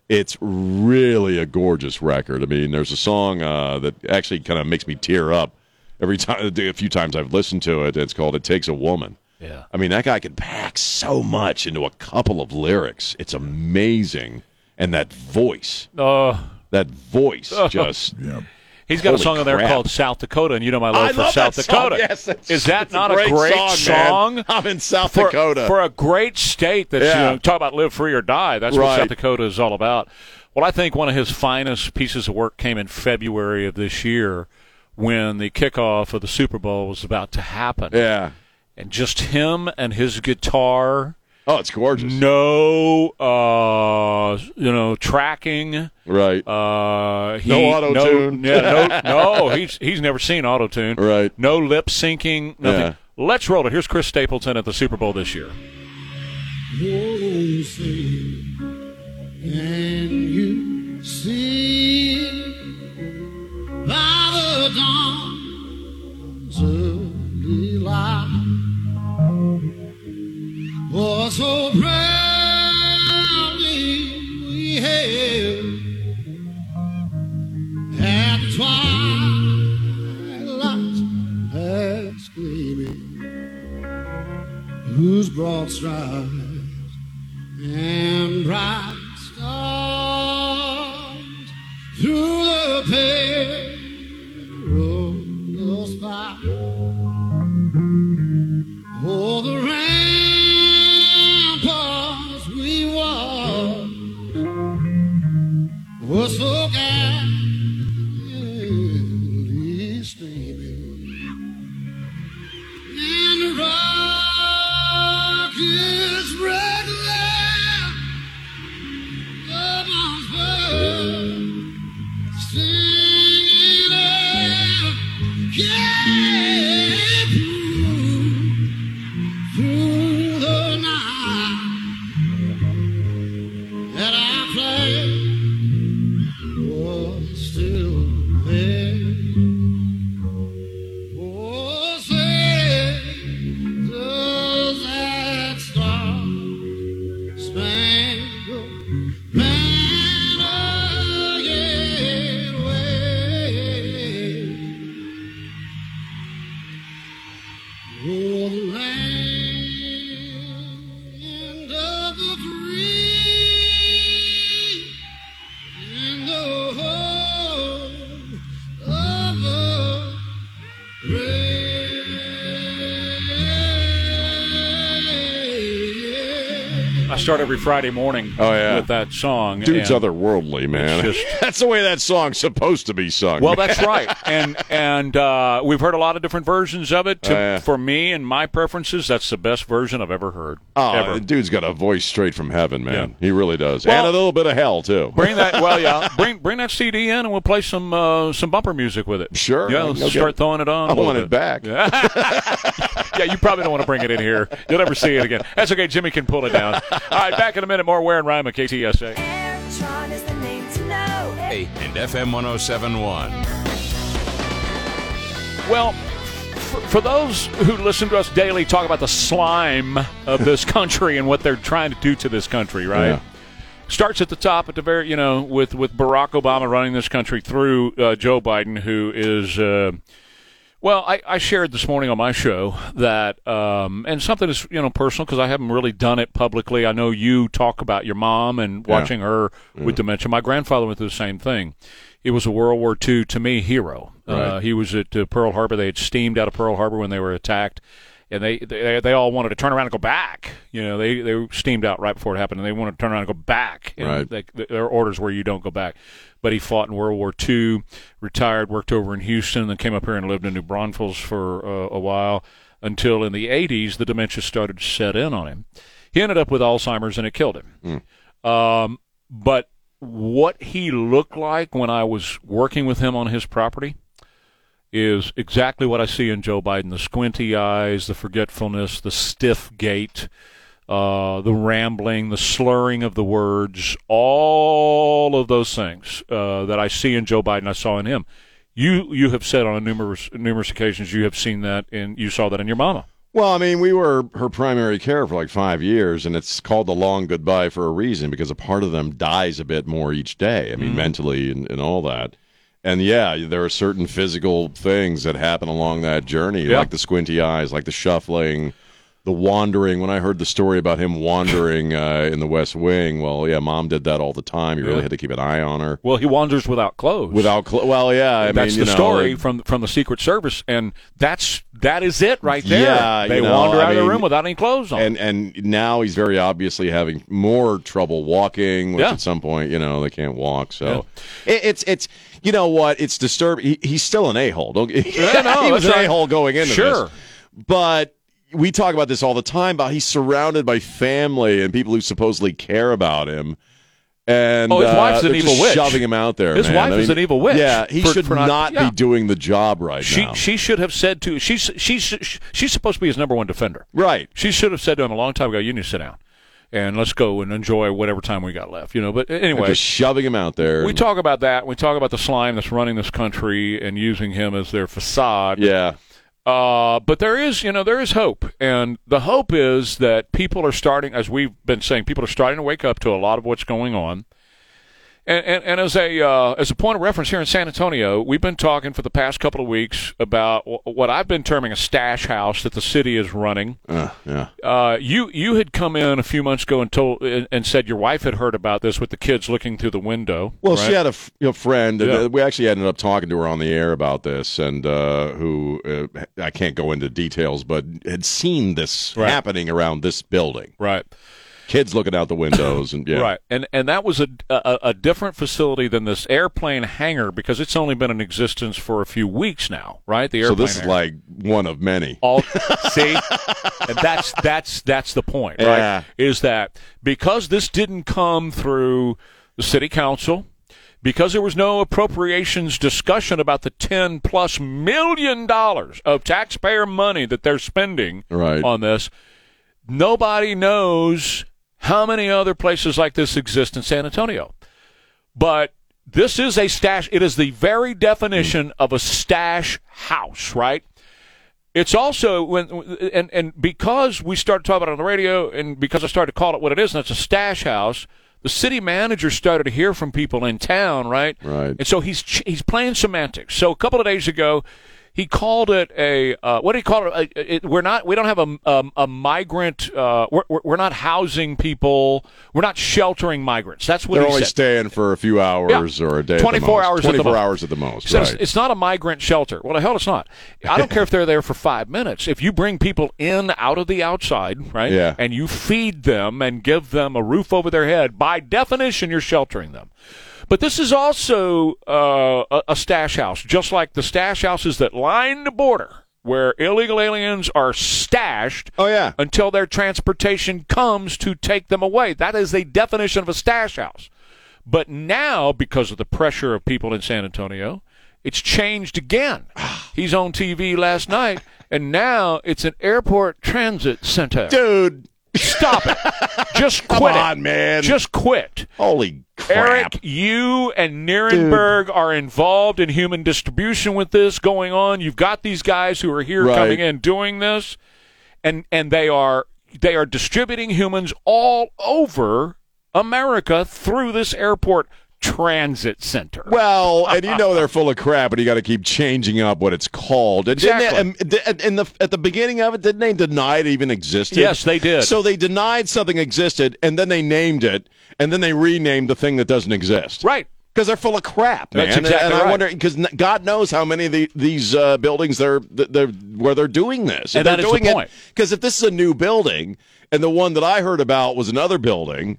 It's really a gorgeous record. I mean, there's a song uh, that actually kind of makes me tear up every time. A few times I've listened to it. It's called "It Takes a Woman." Yeah. I mean, that guy can pack so much into a couple of lyrics. It's amazing, and that voice, Oh, that voice, just Yeah. He's got a Holy song in there crap. called South Dakota, and you know my I love for love South. Dakota. Yes, Is that a not a great great song, song? I'm in South for, Dakota. for a great state that Yeah. you know, talk about live free or die. That's what South Dakota is all about. Well, I think one of his finest pieces of work came in February of this year when the kickoff of the Super Bowl was about to happen. yeah. and just him and his guitar. Oh, it's gorgeous. No, uh, you know, tracking. Right. Uh, he, No auto-tune. No, yeah, no, no. He's he's never seen auto tune. Right. No lip syncing. Nothing. Yeah. Let's roll it. Here's Chris Stapleton at the Super Bowl this year. Was so proudly we hailed at the twilight's past gleaming whose broad strides and bright stars through the perilous start every Friday morning Oh, yeah. with that song. Dude's otherworldly, man. Just- That's the way that song's supposed to be sung. Well, that's right, and and uh, we've heard a lot of different versions of it. To, yeah. For me and my preferences, that's the best version I've ever heard. Oh, ever. the dude's got a voice straight from heaven, man. Yeah. He really does, Well- and a little bit of hell too. Bring that. Well, yeah. Bring bring that CD in, and we'll play some uh, some bumper music with it. Sure, Yeah. Get start throwing it on. I want bit. it back. yeah, you probably don't want to bring it in here. You'll never see it again. That's okay. Jimmy can pull it down. All right, back in a minute. More Ware and Rima at KTSA. Airtron is the name to know. And FM 1071. Well, for, for those who listen to us daily talk about the slime of this country and what they're trying to do to this country, right? Yeah. Starts at the top, at the very, you know, with with Barack Obama running this country through uh, Joe Biden, who is. Uh, well, I, I shared this morning on my show that, um, and something is you know personal because I haven't really done it publicly. I know you talk about your mom and Yeah. watching her with dementia. My grandfather went through the same thing. He was a World War II to me hero. Uh, he was at uh, Pearl Harbor. They had steamed out of Pearl Harbor when they were attacked, and they, they they all wanted to turn around and go back. You know, they they steamed out right before it happened, and they wanted to turn around and go back. And Right. they, their orders were you don't go back. But he fought in World War II, retired, worked over in Houston, then came up here and lived in New Braunfels for uh, a while until in the 80s the dementia started to set in on him. He ended up with Alzheimer's and it killed him. Um, but what he looked like when I was working with him on his property is exactly what I see in Joe Biden the squinty eyes, the forgetfulness, the stiff gait, uh, the rambling, the slurring of the words, all of those things uh, that I see in Joe Biden, I saw in him. You you have said on a numerous numerous occasions you have seen that and you saw that in your mama. Well, I mean, we were her primary care for like five years, and it's called the long goodbye for a reason because a part of them dies a bit more each day. I mean, mentally and, and all that. And yeah, there are certain physical things that happen along that journey, Yeah. like the squinty eyes, like the shuffling, the wandering. When I heard the story about him wandering uh, in the West Wing, well, yeah, mom did that all the time. You really had to keep an eye on her. Well, he wanders without clothes. Without, cl- well, yeah, I that's mean, you the know, story from from the Secret Service, and that's that is it right there. Yeah, they you know, wander I out of the room without any clothes on. and and now he's very obviously having more trouble walking, which Yeah. at some point, you know, they can't walk. So it, it's it's you know what? It's disturbing. He, he's still an a hole. Don't Yeah, no, he was an a hole going into this. Sure. this, but we talk about this all the time about he's surrounded by family and people who supposedly care about him. And Oh, his uh, wife's an evil witch. shoving him out there. His man. wife I is an evil witch Yeah, he for- should for not- not, yeah. be doing the job right She now. she should have said to she's she's she's supposed to be his number one defender. Right. She should have said to him a long time ago, "You need to sit down, and let's go and enjoy whatever time we got left." You know. But anyway, just shoving him out there. we talk about that. We talk about the slime that's running this country and using him as their facade. yeah. Uh, but there is, you know, there is hope, and the hope is that people are starting, as we've been saying, people are starting to wake up to a lot of what's going on. And, and, and as a uh, as a point of reference here in San Antonio, we've been talking for the past couple of weeks about w- what I've been terming a stash house that the city is running. Uh, yeah. Uh, you you had come in a few months ago and told and, and said your wife had heard about this with the kids looking through the window. Well, right? she had a, f- a friend. and, Yeah. uh, we actually ended up talking to her on the air about this, and uh, who uh, I can't go into details, but had seen this Right. happening around this building. right. Kids looking out the windows, and yeah, Right, and and that was a, a a different facility than this airplane hangar because it's only been in existence for a few weeks now. Right, the airplane So this is like one of many. all see, and that's that's that's the point, right? Yeah. Is that because this didn't come through the city council. Because there was no appropriations discussion about the ten plus million dollars of taxpayer money that they're spending Right. on this, nobody knows how many other places like this exist in San Antonio. But this is a stash. It is the very definition mm. of a stash house, right? It's also when and and because we started talking about it on the radio, and because I started to call it what it is, and it's a stash house. The city manager started to hear from people in town, right? Right. And so he's he's playing semantics. So a couple of days ago, he called it a uh, what do you call it? Uh, it? We're not we don't have a um, a migrant. Uh, we're, we're not housing people. We're not sheltering migrants. That's what They're he only said. staying for a few hours or a day. 24 hours at the Twenty-four most. hours at the most. Said it's- It's not a migrant shelter. Well, the hell, it's not. I don't care if they're there for five minutes. If you bring people in out of the outside, right? Yeah. And you feed them and give them a roof over their head, by definition, you're sheltering them. But this is also uh, a, a stash house, just like the stash houses that line the border. Where illegal aliens are stashed Oh yeah. until their transportation comes to take them away. That is the definition of a stash house. But now, because of the pressure of people in San Antonio, it's changed again. He's on TV last night, and now it's an airport transit center. Dude, Stop it. Just quit come it. man. Just quit. Holy crap. Eric, you and Nirenberg are involved in human distribution with this going on. You've got these guys who are here Right. coming in doing this, and and they are they are distributing humans all over America through this airport transit center. Well, and you know they're full of crap, and you got to keep changing up what it's called. And didn't Exactly. they- at- in the at the beginning of it, didn't they deny it even existed? Yes, they did. So they denied something existed, and then they named it, and then they renamed the thing that doesn't exist. right. Because they're full of crap, man. That's And- exactly and I right. wonder because God knows how many of the, these uh, buildings they're, they're where they're doing this. And they're that is the point. Because if this is a new building, and the one that I heard about was another building,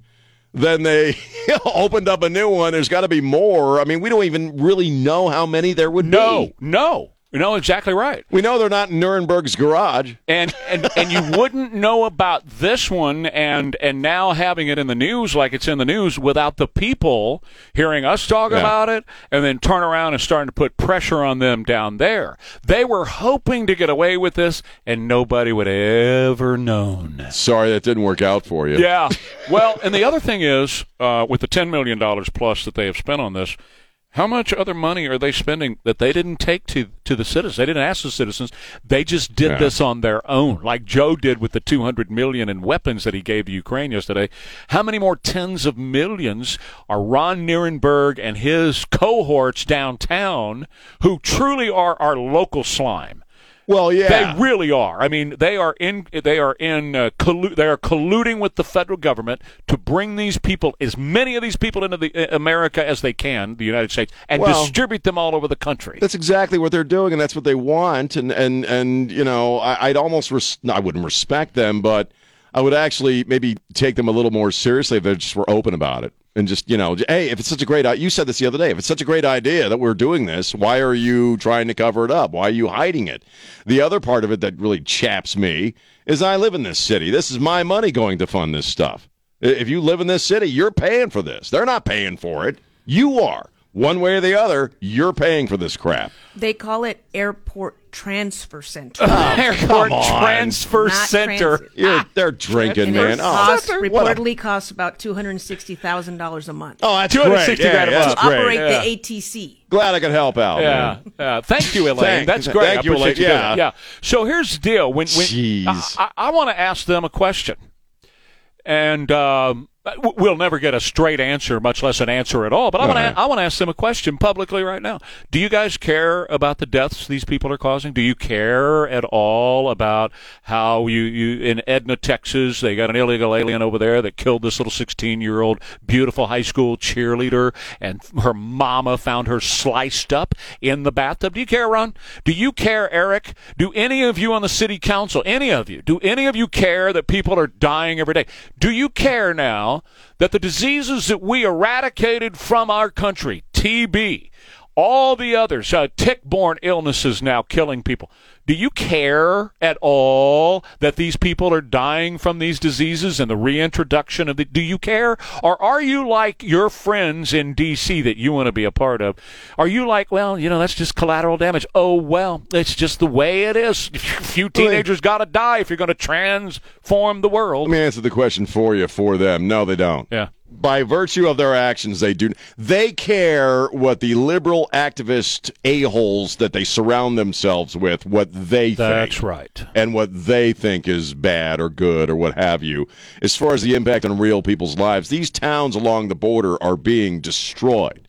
then they opened up a new one. There's got to be more. I mean, we don't even really know how many there would be No, no. You know exactly right. We know they're not in Nirenberg's garage. and and and you wouldn't know about this one and and now having it in the news like it's in the news without the people hearing us talk Yeah. about it and then turn around and starting to put pressure on them down there they were hoping to get away with this and nobody would ever known Sorry that didn't work out for you. yeah well and the other thing is uh, with the 10 million dollars plus that they have spent on this how much other money are they spending that they didn't take to, to the citizens? They didn't ask the citizens. They just did Yeah. this on their own, like Joe did with the 200 million in weapons that he gave Ukraine yesterday. How many more tens of millions are Ron Nirenberg and his cohorts downtown who truly are our local slime? Well, yeah. They really are. I mean, they are in. They are in. Uh, collu- they are colluding with the federal government to bring these people, as many of these people, into the uh, America as they can, the United States, and Well- distribute them all over the country. That's exactly what they're doing, and that's what they want. And and and you know, I, I'd almost res- I wouldn't respect them, but I would actually maybe take them a little more seriously if they just were open about it. And just you know, hey, if it's such a great, you said this the other day. If it's such a great idea that we're doing this, why are you trying to cover it up? Why are you hiding it? The other part of it that really chaps me is I live in this city. This is my money going to fund this stuff. If you live in this city, you're paying for this. They're not paying for it. You are. One way or the other, you're paying for this crap. They call it airport transfer center. Airport come on. Transfer Not Center. transit. You're, they're drinking, And man. Oh, costs, what a- reportedly costs about two hundred and sixty thousand dollars a month. Oh, that's 260 great. Yeah, grand a that's month. to great. operate Yeah. the ATC. Glad I could help out. Yeah, man. yeah. Thank you, Elaine. Thank- That's great. thank I you, appreciate Elaine. doing Yeah. that. yeah. So here's the deal. When, when Jeez. I, I, want to ask them a question, and um, w- Uh, we'll never get a straight answer, much less an answer at all. But I want Right. to I want to ask them a question publicly right now. Do you guys care about the deaths these people are causing? Do you care at all about how you, you in Edna, Texas, they got an illegal alien over there that killed this little 16 year old beautiful high school cheerleader, and her mama found her sliced up in the bathtub? Do you care, Ron? Do you care, Eric? Do any of you on the city council, any of you, do any of you care that people are dying every day? Do you care now that the diseases that we eradicated from our country, TB, all the others, uh, tick-borne illnesses now killing people. Do you care at all that these people are dying from these diseases and the reintroduction of the? Do you care, or are you like your friends in D.C. that you want to be a part of? Are you like, well, you know, that's just collateral damage. Oh well, it's just the way it is. A few teenagers got to die if you're going to transform the world. Let me answer the question for you for them. No, they don't. Yeah. By virtue of their actions, they do. They care what the liberal activist a holes that they surround themselves with, what they think. That's right. And what they think is bad or good or what have you. As far as the impact on real people's lives, these towns along the border are being destroyed.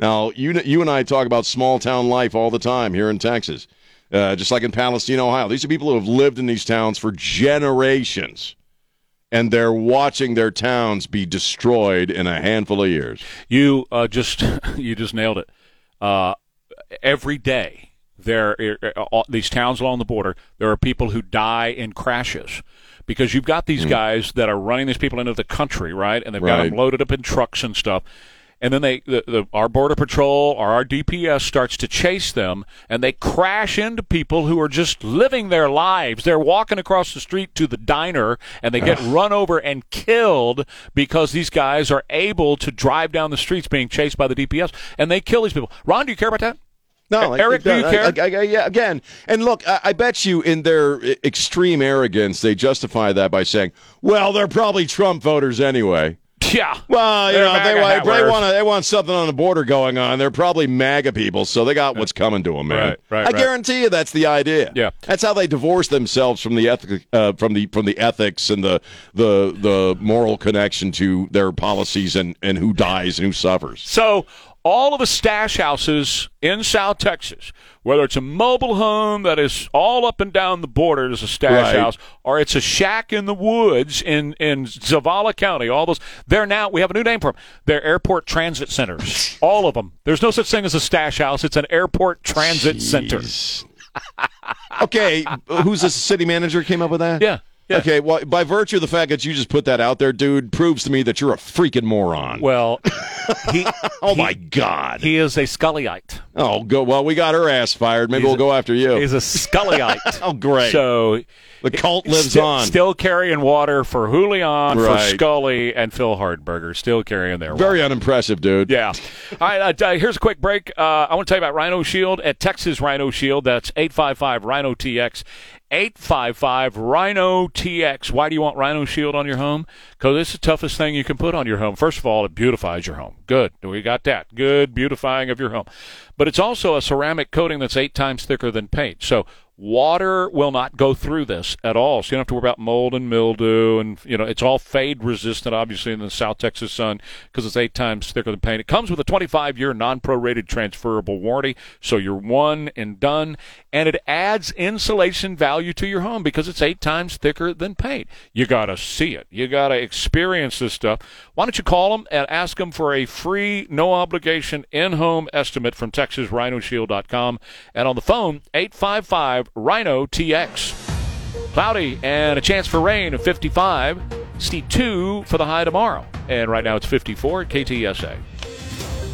Now, you you and I talk about small town life all the time here in Texas, uh, just like in Palestine, Ohio. These are people who have lived in these towns for generations, and they're watching their towns be destroyed in a handful of years. You uh, just you just nailed it. Uh, every day there uh, uh, these towns along the border there are people who die in crashes because you've got these guys that are running these people into the country right and they've got them loaded up in trucks and stuff and then they the, the, our border patrol or our DPS starts to chase them and they crash into people who are just living their lives. They're walking across the street to the diner and they get run over and killed because these guys are able to drive down the streets being chased by the DPS and they kill these people. Ron do you care about that? No, Eric, do you I- care? I- yeah, again, and look, I, I bet you in their extreme arrogance, they justify that by saying, "Well, they're probably Trump voters anyway." Yeah. Well, you They're know, they, MAGA wa- hat if they want they want something on the border going on. They're probably MAGA people, so they got what's coming to them, man. Right, right, I right. guarantee you, that's the idea. Yeah. that's how they divorce themselves from the ethic, uh, from the from the ethics and the the the moral connection to their policies and and who dies and who suffers. So all of the stash houses in South Texas, whether it's a mobile home that is all up and down the border as a stash Right. house, or it's a shack in the woods in in Zavala County, all those they're now we have a new name for them. They're airport transit centers. all of them. There's no such thing as a stash house. It's an airport transit center. Okay, who's the city manager came up with that? Yeah. Yeah. Okay, well, by virtue of the fact that you just put that out there, dude, proves to me that you're a freaking moron. Well, he oh my God. he is a Sculleyite. Oh, go. Well, we got her ass fired. Maybe He's we'll a- go after you. He's a Sculleyite. oh, great. So the cult lives still, on. Still carrying water for Julian, Right. for Sculley, and Phil Hardberger. Still carrying their water. Very unimpressive, dude. Yeah. All right. Uh, here's a quick break. Uh, I want to tell you about Rhino Shield at Texas Rhino Shield. That's 855 Rhino TX. 855 Rhino TX. Why do you want Rhino Shield on your home? Because it's the toughest thing you can put on your home. First of all, it beautifies your home. Good. We got that. Good beautifying of your home. But it's also a ceramic coating that's eight times thicker than paint. So water will not go through this at all. So you don't have to worry about mold and mildew. And, you know, it's all fade resistant, obviously, in the South Texas sun because it's eight times thicker than paint. It comes with a 25 year non prorated transferable warranty. So you're one and done. And it adds insulation value to your home because it's eight times thicker than paint. You got to see it. You got to experience this stuff. Why don't you call them and ask them for a free, no obligation in home estimate from TexasRhinoShield.com. And on the phone, 855 Rhino TX. Cloudy and a chance for rain of 55. 62 for the high tomorrow. And right now it's 54 at KTSA.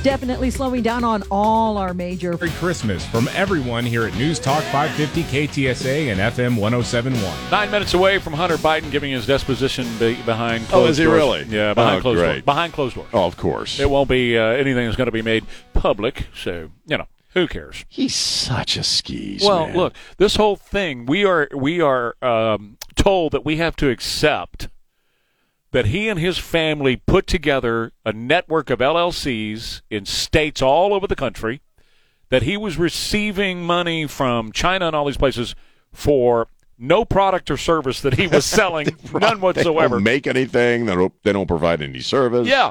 Definitely slowing down on all our major. Merry Christmas from everyone here at News Talk 550 KTSA and FM 1071. Nine minutes away from Hunter Biden giving his disposition be- behind Oh, closed is he doors. really? Yeah, behind Oh, closed doors. Behind closed doors. Oh, of course. It won't be uh, anything that's going to be made public. So, you know, who cares? He's such a skis. Well, man. look, this whole thing we are we are um, told that we have to accept that he and his family put together a network of LLCs in states all over the country. That he was receiving money from China and all these places for no product or service that he was selling, none whatsoever. make anything. They don't, they don't provide any service. Yeah.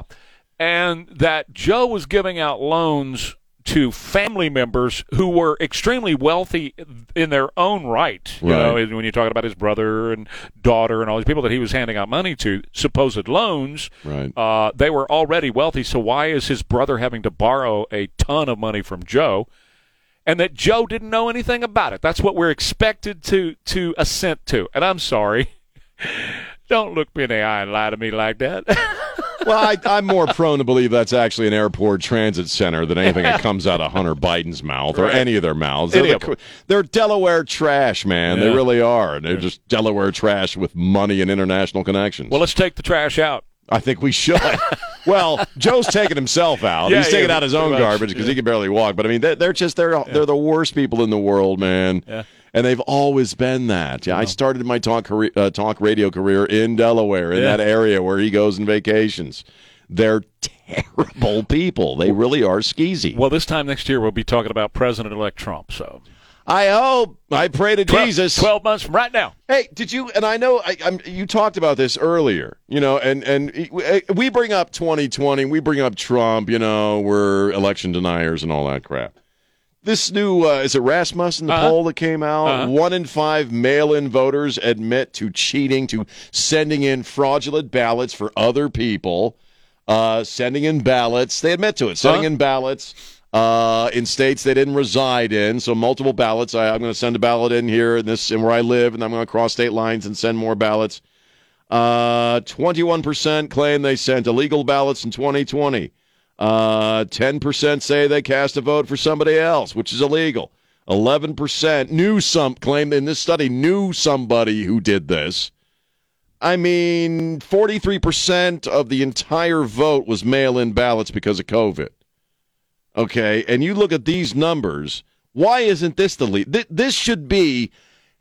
And that Joe was giving out loans to family members who were extremely wealthy in their own right. You Right. know, when you're talking about his brother and daughter and all these people that he was handing out money to, supposed loans, Right. uh, they were already wealthy. So why is his brother having to borrow a ton of money from Joe? And that Joe didn't know anything about it. That's what we're expected to to assent to. And I'm sorry. Don't look me in the eye and lie to me like that. well, I, I'm more prone to believe that's actually an airport transit center than anything that comes out of Hunter Biden's mouth or Right. any of their mouths. They're, the- they're Delaware trash, man. They really are. They're just Delaware trash with money and international connections. well, let's take the trash out. I think we should. well, Joe's taking himself out. Yeah, He's taking yeah, out his own much, garbage because yeah. he can barely walk. But I mean, they're, they're just they're they're the worst people in the world, man. And they've always been that. Yeah, I started my talk career, uh, talk radio career in Delaware, in Yeah. that area where he goes on vacations. They're terrible people. They really are skeezy. Well, this time next year we'll be talking about President-elect Trump. So I hope. I pray to Twelve- Jesus. Twelve months from right now. Hey, did you? And I know I, I'm, you talked about this earlier. You know, and and we bring up 2020, we bring up Trump. You know, we're election deniers and all that crap. This new uh, is it Rasmussen the Uh-huh. poll that came out? Uh-huh. One in five mail-in voters admit to cheating, to sending in fraudulent ballots for other people, uh, sending in ballots. They admit to it, sending Huh? in ballots uh, in states they didn't reside in. So multiple ballots. I, I'm going to send a ballot in here in this and where I live, and I'm going to cross state lines and send more ballots. Uh, 21% claim they sent illegal ballots in 2020. Uh, 10% say they cast a vote for somebody else, which is illegal. 11% knew some claim in this study knew somebody who did this. I mean, 43% of the entire vote was mail-in ballots because of COVID. Okay, and you look at these numbers. Why isn't this the lead? Th- this should be,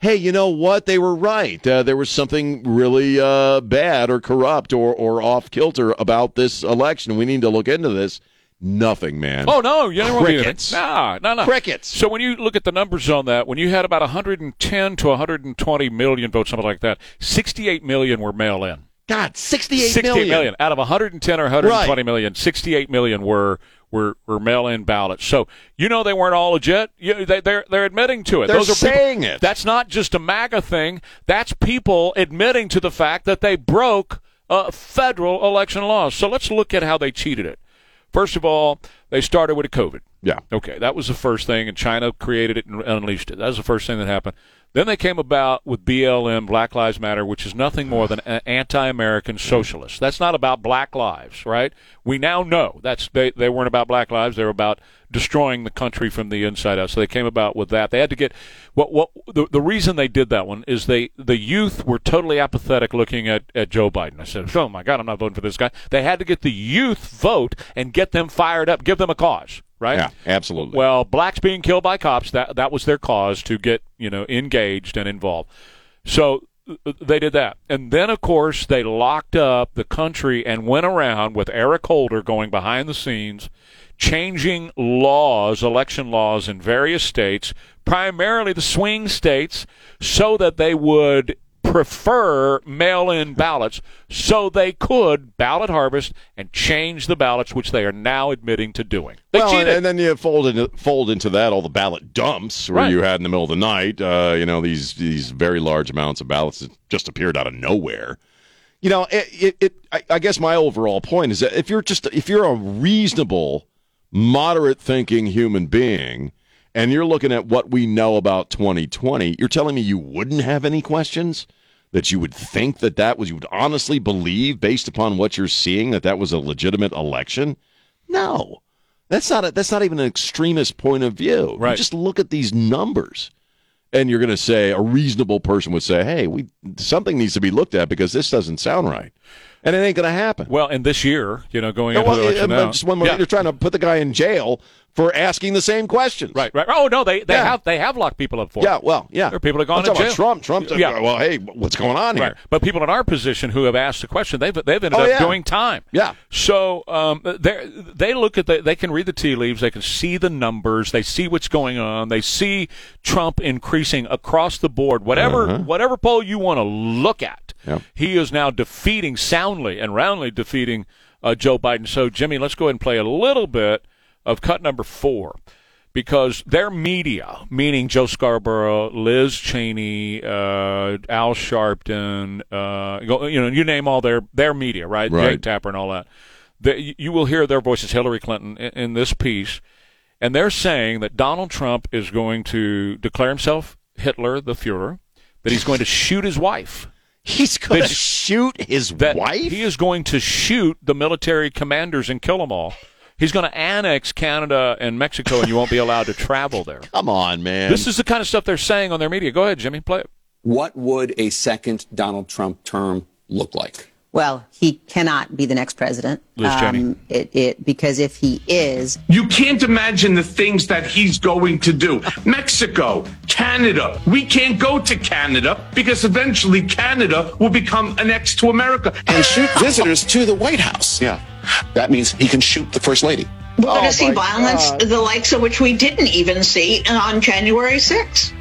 hey, you know what? They were right. Uh, there was something really uh, bad or corrupt or, or off kilter about this election. We need to look into this. Nothing, man. Oh no, you never Crickets. No, no, no. Crickets. So when you look at the numbers on that, when you had about 110 to 120 million votes, something like that, 68 million were mail in. God, 68 68 million. million. out of 110 or 120 Right. million, 68 million were were, were mail-in ballots. So you know they weren't all legit. You, they, they're they're admitting to it. They're Those are people- saying it. That's not just a MAGA thing. That's people admitting to the fact that they broke uh, federal election laws. So let's look at how they cheated it. First of all, they started with a COVID. Yeah. Okay, that was the first thing, and China created it and unleashed it. That was the first thing that happened. Then they came about with BLM, Black Lives Matter, which is nothing more than an anti-American socialist. That's not about black lives, right? We now know that's they, they weren't about black lives. They were about destroying the country from the inside out. So they came about with that. They had to get what what the, the reason they did that one is they the youth were totally apathetic looking at, at Joe Biden. I said, "Oh my God, I'm not voting for this guy." They had to get the youth vote and get them fired up, give them a cause, right? Yeah, absolutely. Well, blacks being killed by cops that that was their cause to get you know engaged and involved. So they did that, and then of course they locked up the country and went around with Eric Holder going behind the scenes, changing laws, election laws in various states, primarily the swing states, so that they would prefer mail-in ballots so they could ballot harvest and change the ballots which they are now admitting to doing. They well, and, cheated. and then you fold into fold into that all the ballot dumps where Right. you had in the middle of the night. Uh, you know these these very large amounts of ballots that just appeared out of nowhere. You know, it, it, it I, I guess my overall point is that if you're just if you're a reasonable, moderate thinking human being, and you're looking at what we know about 2020, you're telling me you wouldn't have any questions that you would think that that was you would honestly believe based upon what you're seeing that that was a legitimate election? No. That's not a, that's not even an extremist point of view. You Right. just look at these numbers and you're going to say a reasonable person would say, "Hey, we something needs to be looked at because this doesn't sound right." And it ain't going to happen. Well, and this year, you know, going into well, the election yeah, now, just one more. Yeah. You're trying to put the guy in jail for asking the same questions. Right, right. Oh no, they they Yeah. have they have locked people up for Yeah, it. well, yeah. There are people that have gone to jail. about Trump. Trump. Yeah. Well, hey, what's going on here? Right. But people in our position who have asked the question, they've they've ended Oh, up yeah. doing time. Yeah. So um, they they look at the they can read the tea leaves, they can see the numbers, they see what's going on, they see Trump increasing across the board. Whatever Uh-huh. whatever poll you want to look at, Yep. he is now defeating soundly and roundly defeating uh, Joe Biden. So Jimmy, let's go ahead and play a little bit of cut number four. Because their media, meaning Joe Scarborough, Liz Cheney, uh, Al Sharpton, uh, you know, you name all their their media, right? Right. Jake Tapper and all that. The, you will hear their voices, Hillary Clinton, in, in this piece, and they're saying that Donald Trump is going to declare himself Hitler, the Fuhrer, that he's going to shoot his wife. He's going to shoot his that wife. He is going to shoot the military commanders and kill them all. He's going to annex Canada and Mexico, and you won't be allowed to travel there. Come on, man. This is the kind of stuff they're saying on their media. Go ahead, Jimmy, play it. What would a second Donald Trump term look like? Well, he cannot be the next president. Um, Liz Cheney. it, it, because if he is, You can't imagine the things that he's going to do. Mexico, Canada. We can't go to Canada because eventually Canada will become annexed to America. and shoot visitors to the White House. Yeah. That means he can shoot the First Lady. We're going Oh, to see violence, God. the likes of which we didn't even see on January 6th.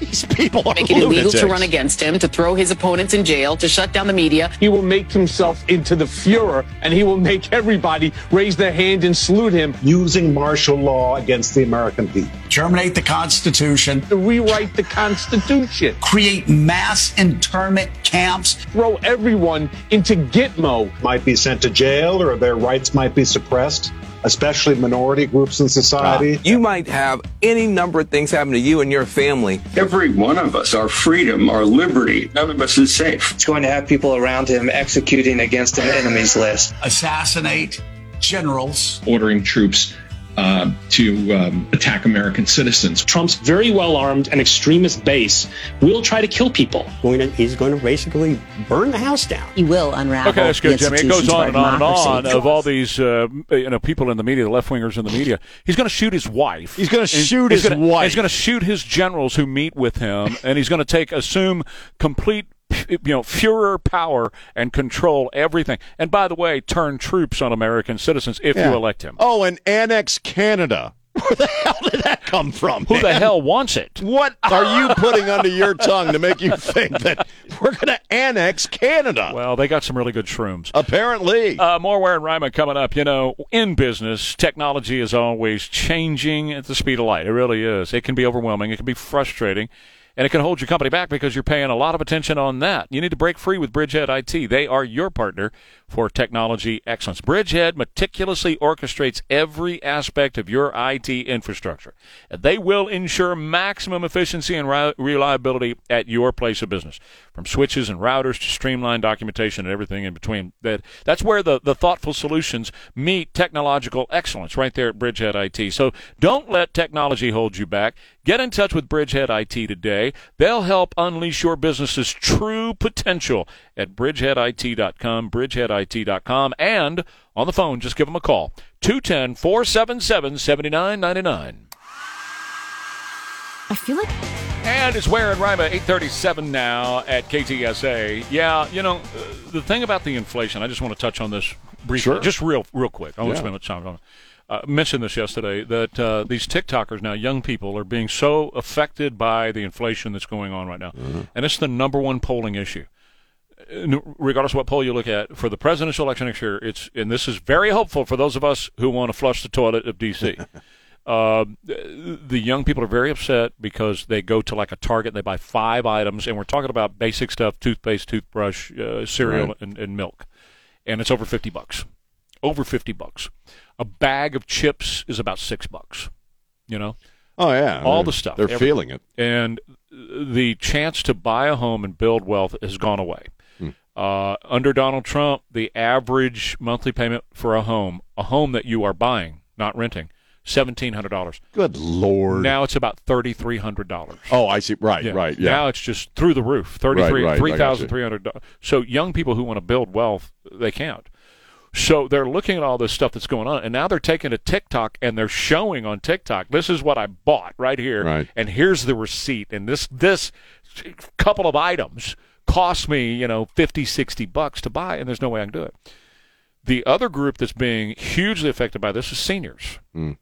These people are Make it illegal to run against him, to throw his opponents in jail, to shut down the media. He will make himself into the Fuhrer and he will make everybody raise their hand and salute him. Using martial law against the American people. Terminate the Constitution. Rewrite the Constitution. Create mass internment camps. Throw everyone into Gitmo. Might be sent to jail or their rights might be suppressed, especially minority groups in society. Ah, you might have any number of things happen to you and your family. Every one of us, our freedom, our liberty, none of us is safe. It's going to have people around him executing against an enemies list. assassinate generals. ordering troops uh, to um, attack American citizens. Trump's very well armed and extremist base will try to kill people. Going, he's going to basically burn the house down. he will unravel. Okay, that's good, Jimmy. It goes on of and on and on of all these, uh, you know, people in the media, the left wingers in the media. He's going to shoot his wife. He's gonna shoot he's his gonna- wife. He's going to shoot his generals who meet with him, and he's going to take assume complete. You know, Führer power and control everything. And by the way, turn troops on American citizens if Yeah. you elect him. Oh, and annex Canada. Where the hell did that come from? Who the hell wants it? What are you putting under your tongue to make you think that we're going to annex Canada? Well, they got some really good shrooms. Apparently. Uh, more Ware and Rima coming up. You know, in business, technology is always changing at the speed of light. It really is. It can be overwhelming. It can be frustrating. And it can hold your company back because you're paying a lot of attention on that. You need to break free with Bridgehead IT. They are your partner for technology excellence. Bridgehead meticulously orchestrates every aspect of your IT infrastructure. They will ensure maximum efficiency and reliability at your place of business. From switches and routers to streamlined documentation and everything in between. That that's where the, the thoughtful solutions meet technological excellence right there at Bridgehead IT. So don't let technology hold you back. Get in touch with Bridgehead IT today. They'll help unleash your business's true potential at bridgeheadit.com, bridgeheadit.com, and on the phone, just give them a call. 210 477 7999. I feel like And it's Ware and Rima, 837 now at KTSA. Yeah, you know, uh, the thing about the inflation, I just want to touch on this briefly, Sure. just real real quick. I won't Yeah. spend much time on it. Uh, mentioned this yesterday that uh, these TikTokers now, young people, are being so affected by the inflation that's going on right now, and it's the number one polling issue. Regardless of what poll you look at for the presidential election next year, it's and this is very hopeful for those of us who want to flush the toilet of DC. Uh, the young people are very upset because they go to like a Target, and they buy five items, and we're talking about basic stuff: toothpaste, toothbrush, uh, cereal, Right. and, and milk, and it's over fifty bucks. Over fifty bucks. A bag of chips is about six bucks. You know. Oh, yeah. all the stuff. they're everything. feeling it. And the chance to buy a home and build wealth has gone away. Uh, under Donald Trump, the average monthly payment for a home, a home that you are buying, not renting, seventeen hundred dollars. Good lord! Now it's about thirty three hundred dollars. Oh, I see. Right, right. Yeah. Now it's just through the roof. Thirty three, Right, right, three thousand three hundred. So young people who want to build wealth, they can't. So they're looking at all this stuff that's going on, and now they're taking a TikTok and they're showing on TikTok, this is what I bought right here, Right. and here's the receipt, and this this couple of items cost me, you know, 50, 60 bucks to buy, and there's no way I can do it. The other group that's being hugely affected by this is seniors Mm.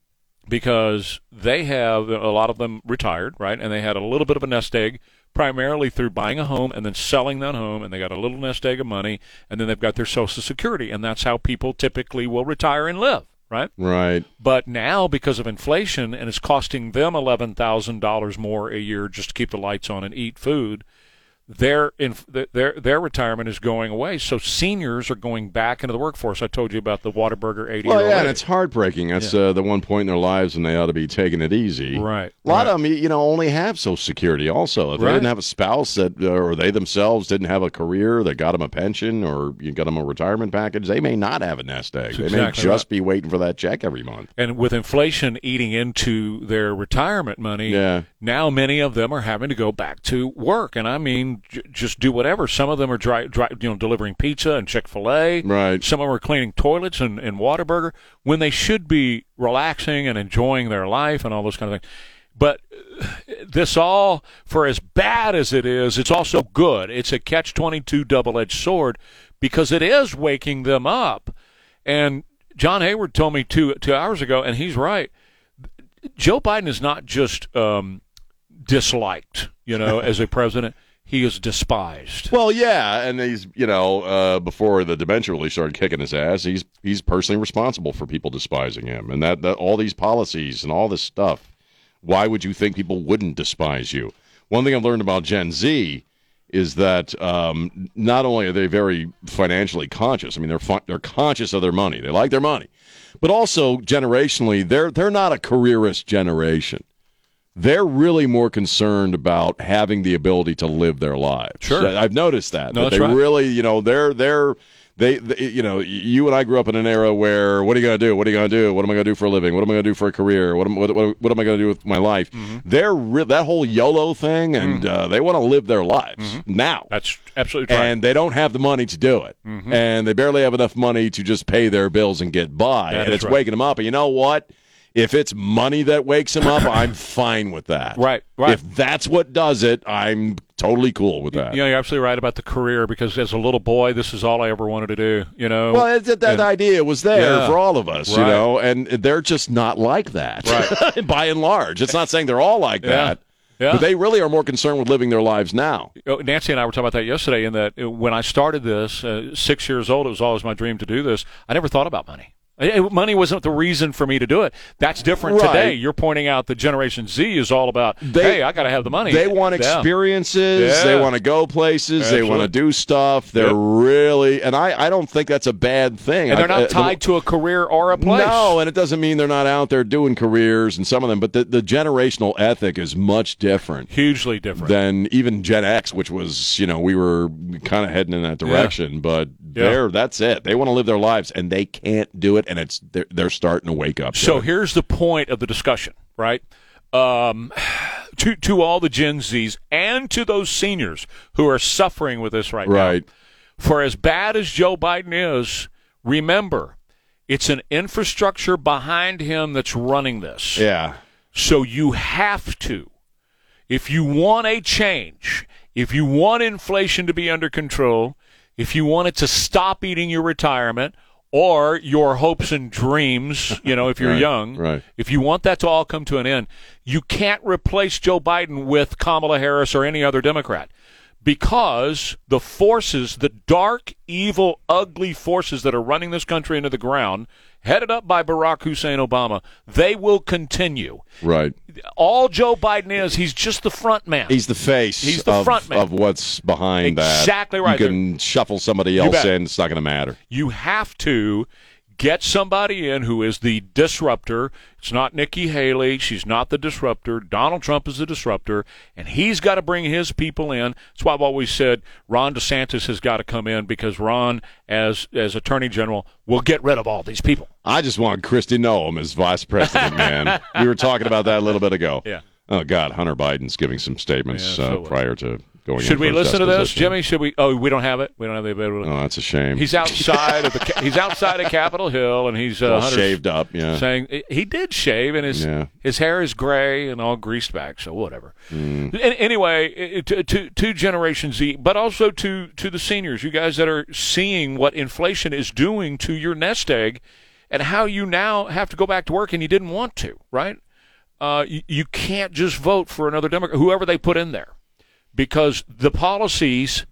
because they have a lot of them retired, right? And they had a little bit of a nest egg primarily through buying a home and then selling that home and they got a little nest egg of money and then they've got their social security and that's how people typically will retire and live, right? Right. But now because of inflation and it's costing them $11,000 more a year just to keep the lights on and eat food, their in, their their retirement is going away. So seniors are going back into the workforce. I told you about the Whataburger 80 Well, yeah, and it's heartbreaking. That's uh, the one point in their lives when they ought to be taking it easy. Right, A lot right. of them, you know, only have Social Security. Also, if they didn't have a spouse that, uh, or they themselves didn't have a career that got them a pension or you got them a retirement package, they may not have a nest egg. That's they may just right. be waiting for that check every month. And with inflation eating into their retirement money, Yeah. now many of them are having to go back to work. And I mean, j- just do whatever. Some of them are dry, dry, you know, delivering pizza and Chick Fil A. Right. Some of them are cleaning toilets and, and Whataburger when they should be relaxing and enjoying their life and all those kind of things. But uh, this all, for as bad as it is, it's also good. It's a catch twenty two double edged sword because it is waking them up. And John Hayward told me two two hours ago, and he's right. Joe Biden is not just um, disliked, you know, as a president. He is despised. Well, yeah, and he's you know uh, before the dementia really started kicking his ass, he's he's personally responsible for people despising him, and that, that all these policies and all this stuff. Why would you think people wouldn't despise you? One thing I've learned about Gen Z is that um, not only are they very financially conscious, I mean they're fi- they're conscious of their money, they like their money, but also generationally they're they're not a careerist generation. They're really more concerned about having the ability to live their lives. Sure. I've noticed that. No, that they right. really, you know, they're they're they, they, you know, you and I grew up in an era where what are you going to do? What are you going to do? What am I going to do for a living? What am I going to do for a career? What am, what, what, what am I going to do with my life? Mm-hmm. They're re- that whole YOLO thing, and Mm. uh, they want to live their lives now. That's absolutely right. And they don't have the money to do it, Mhm. and they barely have enough money to just pay their bills and get by. That and it's right. waking them up. And you know what? If it's money that wakes him up, I'm fine with that. Right, right. If that's what does it, I'm totally cool with that. You know, you're absolutely right about the career because as a little boy, this is all I ever wanted to do. You know, Well, it's, that And- idea was there Yeah. for all of us, you know, and they're just not like that, right? By and large, it's not saying they're all like Yeah. that, Yeah. but they really are more concerned with living their lives now. Oh, Nancy and I were talking about that yesterday. In that when I started this, uh, six years old, it was always my dream to do this. I never thought about money. Uh, Money wasn't the reason for me to do it. That's different Right. today. You're pointing out that Generation Z is all about, hey, I got to have the money. They want Yeah. experiences. They want to go places. They want to do stuff. They're Yep. really, and I, I don't think that's a bad thing. and they're I- not uh, the- tied to a career or a place. No, and it doesn't mean they're not out there doing careers and some of them, but the, the generational ethic is much different. Hugely different. Than even Gen X, which was, you know, we were kind of heading in that direction, but Yeah. they're that's it. They want to live their lives and they can't do it and it's they're, they're starting to wake up. So it. here's the point of the discussion, right? Um, to to all the Gen Zs and to those seniors who are suffering with this right, Right. now. For as bad as Joe Biden is, remember, it's an infrastructure behind him that's running this. Yeah. So you have to, if you want a change, if you want inflation to be under control, if you wanted to stop eating your retirement or your hopes and dreams, you know, if you're Right, young, right. if you want that to all come to an end, you can't replace Joe Biden with Kamala Harris or any other Democrat. Because the forces, the dark, evil, ugly forces that are running this country into the ground, headed up by Barack Hussein Obama, they will continue. Right. All Joe Biden is, he's just the front man. He's the face He's the of, front man. of what's behind that. Exactly right. You can shuffle somebody else in, it's not going to matter. You have to get somebody in who is the disruptor. It's not Nikki Haley. She's not the disruptor. Donald Trump is the disruptor, and he's got to bring his people in. That's why I've always said Ron DeSantis has got to come in because Ron, as as Attorney General, will get rid of all these people. I just want Kristi Noem as vice president, man. we were talking about that a little bit ago. Yeah. Oh God, Hunter Biden's giving some statements Yeah, so uh, prior to going. Should we listen to this. Jimmy? Should we? Oh, we don't have it. We don't have the available. Oh, that's a shame. He's outside of the. He's outside of Capitol Hill, and he's uh, Hunter's shaved up, yeah. saying he did shave, and his Yeah. his hair is gray and all greased back. So whatever. Mm. Anyway, to, to to Generation Z, but also to to the seniors, you guys that are seeing what inflation is doing to your nest egg, and how you now have to go back to work and you didn't want to, right? Uh, you, you can't just vote for another Democrat, whoever they put in there, because the policies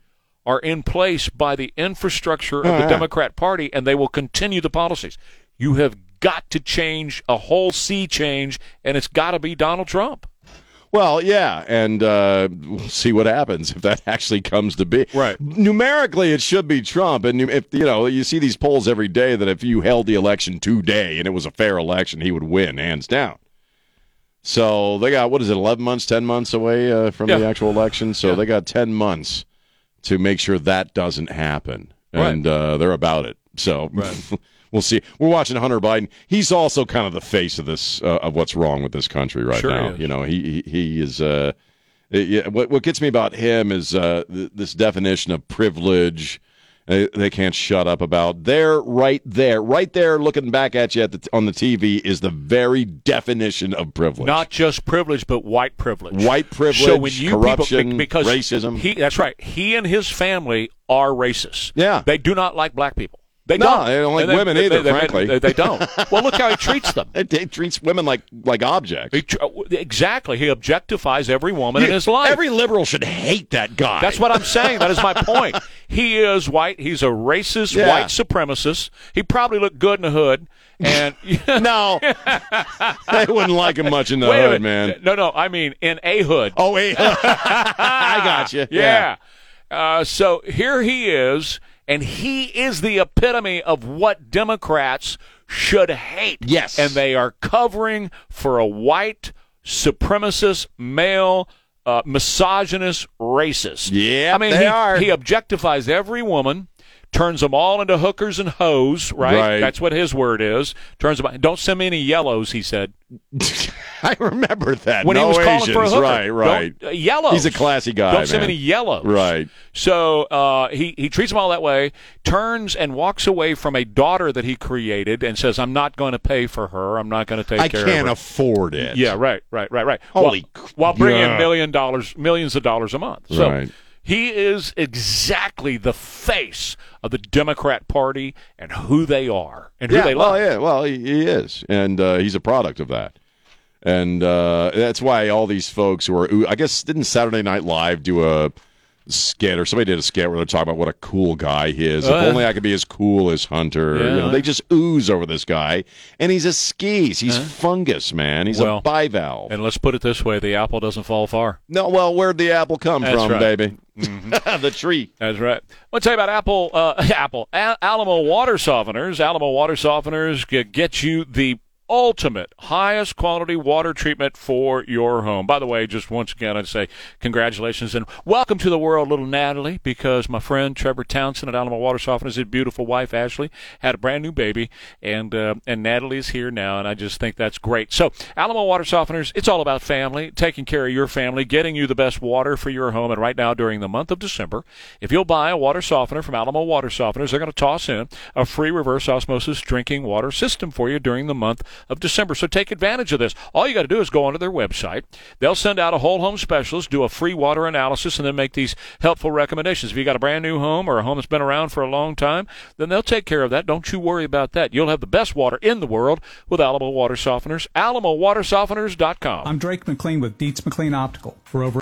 are in place by the infrastructure of Oh, the. Democrat Party, and they will continue the policies. You have got to change a whole sea change, and it's got to be Donald Trump. Well, yeah, and uh, we'll see what happens if that actually comes to be. Right. Numerically, it should be Trump, and if you know, you see these polls every day that if you held the election today and it was a fair election, he would win hands down. So they got what is it, eleven months, ten months away uh, from the actual election. So Yeah. they got ten months to make sure that doesn't happen, Right. and uh, they're about it. So we'll see. We're watching Hunter Biden. He's also kind of the face of this uh, of what's wrong with this country right Sure now. You know, he he, he is. Uh, yeah, what what gets me about him is uh, th- this definition of privilege. Uh, they can't shut up about. They're right there, right there, looking back at you at the, on the TV is the very definition of privilege. Not just privilege, but white privilege. White privilege, So when you corruption, people, because racism. He, that's right. He and his family are racist. Yeah. they do not like black people. They No, don't. they don't like And women they, either, they- frankly. they, they don't. well, look how he treats them. It treats women like like objects. He tr- exactly. He objectifies every woman in his life. Every liberal should hate that guy. That's what I'm saying. That is my point. He is white. He's a racist Yeah. white supremacist. He probably looked good in the hood. And no, they wouldn't like him much in the Wait a hood, man. No, no. I mean in a hood. Oh, a I got you. Yeah. Uh, so here he is, and he is the epitome of what Democrats should hate. Yes. And they are covering for a white supremacist male. Uh, misogynist, racist. Yeah, I mean, they he, are. he objectifies every woman, turns them all into hookers and hoes. Right? Right. That's what his word is. Turns them. Don't send me any yellows. He said. I remember that. When he no was calling Asians. for a hooker. Right, right. Uh, yellows. He's a classy guy. Don't send man. any yellows. Right. So uh, he he treats them all that way. Turns and walks away from a daughter that he created and says, "I'm not going to pay for her. I'm not going to take I care can't afford it. Yeah, right, right, right, right. Holy while, while bringing yeah. in million dollars, millions of dollars a month. So Right. He is exactly the face of the Democrat Party and who they are and who yeah, they well, love. yeah, well, he, he is, and uh, he's a product of that, and uh, that's why all these folks who are, who- I guess, didn't Saturday Night Live do a skit or somebody did a skit where they're talking about what a cool guy he is. Oh, if only I could be as cool as Hunter. Yeah. You know, they just ooze over this guy, and he's a skis. He's fungus, man. He's Well, a bivalve. And let's put it this way: the apple doesn't fall far. no, well, where'd the apple come That's from, right. Mm-hmm. baby? the tree. That's right. I'll tell you about Apple. Uh, Apple Al- Alamo water softeners. Alamo water softeners get you the ultimate highest quality water treatment for your home. By the way, just once again, I'd say congratulations and welcome to the world, little Natalie, because my friend Trevor Townsend at Alamo Water Softeners, his beautiful wife Ashley, had a brand new baby, and uh, and Natalie is here now, and I just think that's great. So Alamo Water Softeners, it's all about family, taking care of your family, getting you the best water for your home, and right now during the month of December, if you'll buy a water softener from Alamo Water Softeners, they're going to toss in a free reverse osmosis drinking water system for you during the month of December. So take advantage of this. All you got to do is go onto their website. They'll send out a whole home specialist, do a free water analysis, and then make these helpful recommendations. If you got a brand new home or a home that's been around for a long time, then they'll take care of that. Don't you worry about that. You'll have the best water in the world with Alamo Water Softeners. AlamoWaterSofteners.com. I'm Drake McLean with Dietz McLean Optical. For over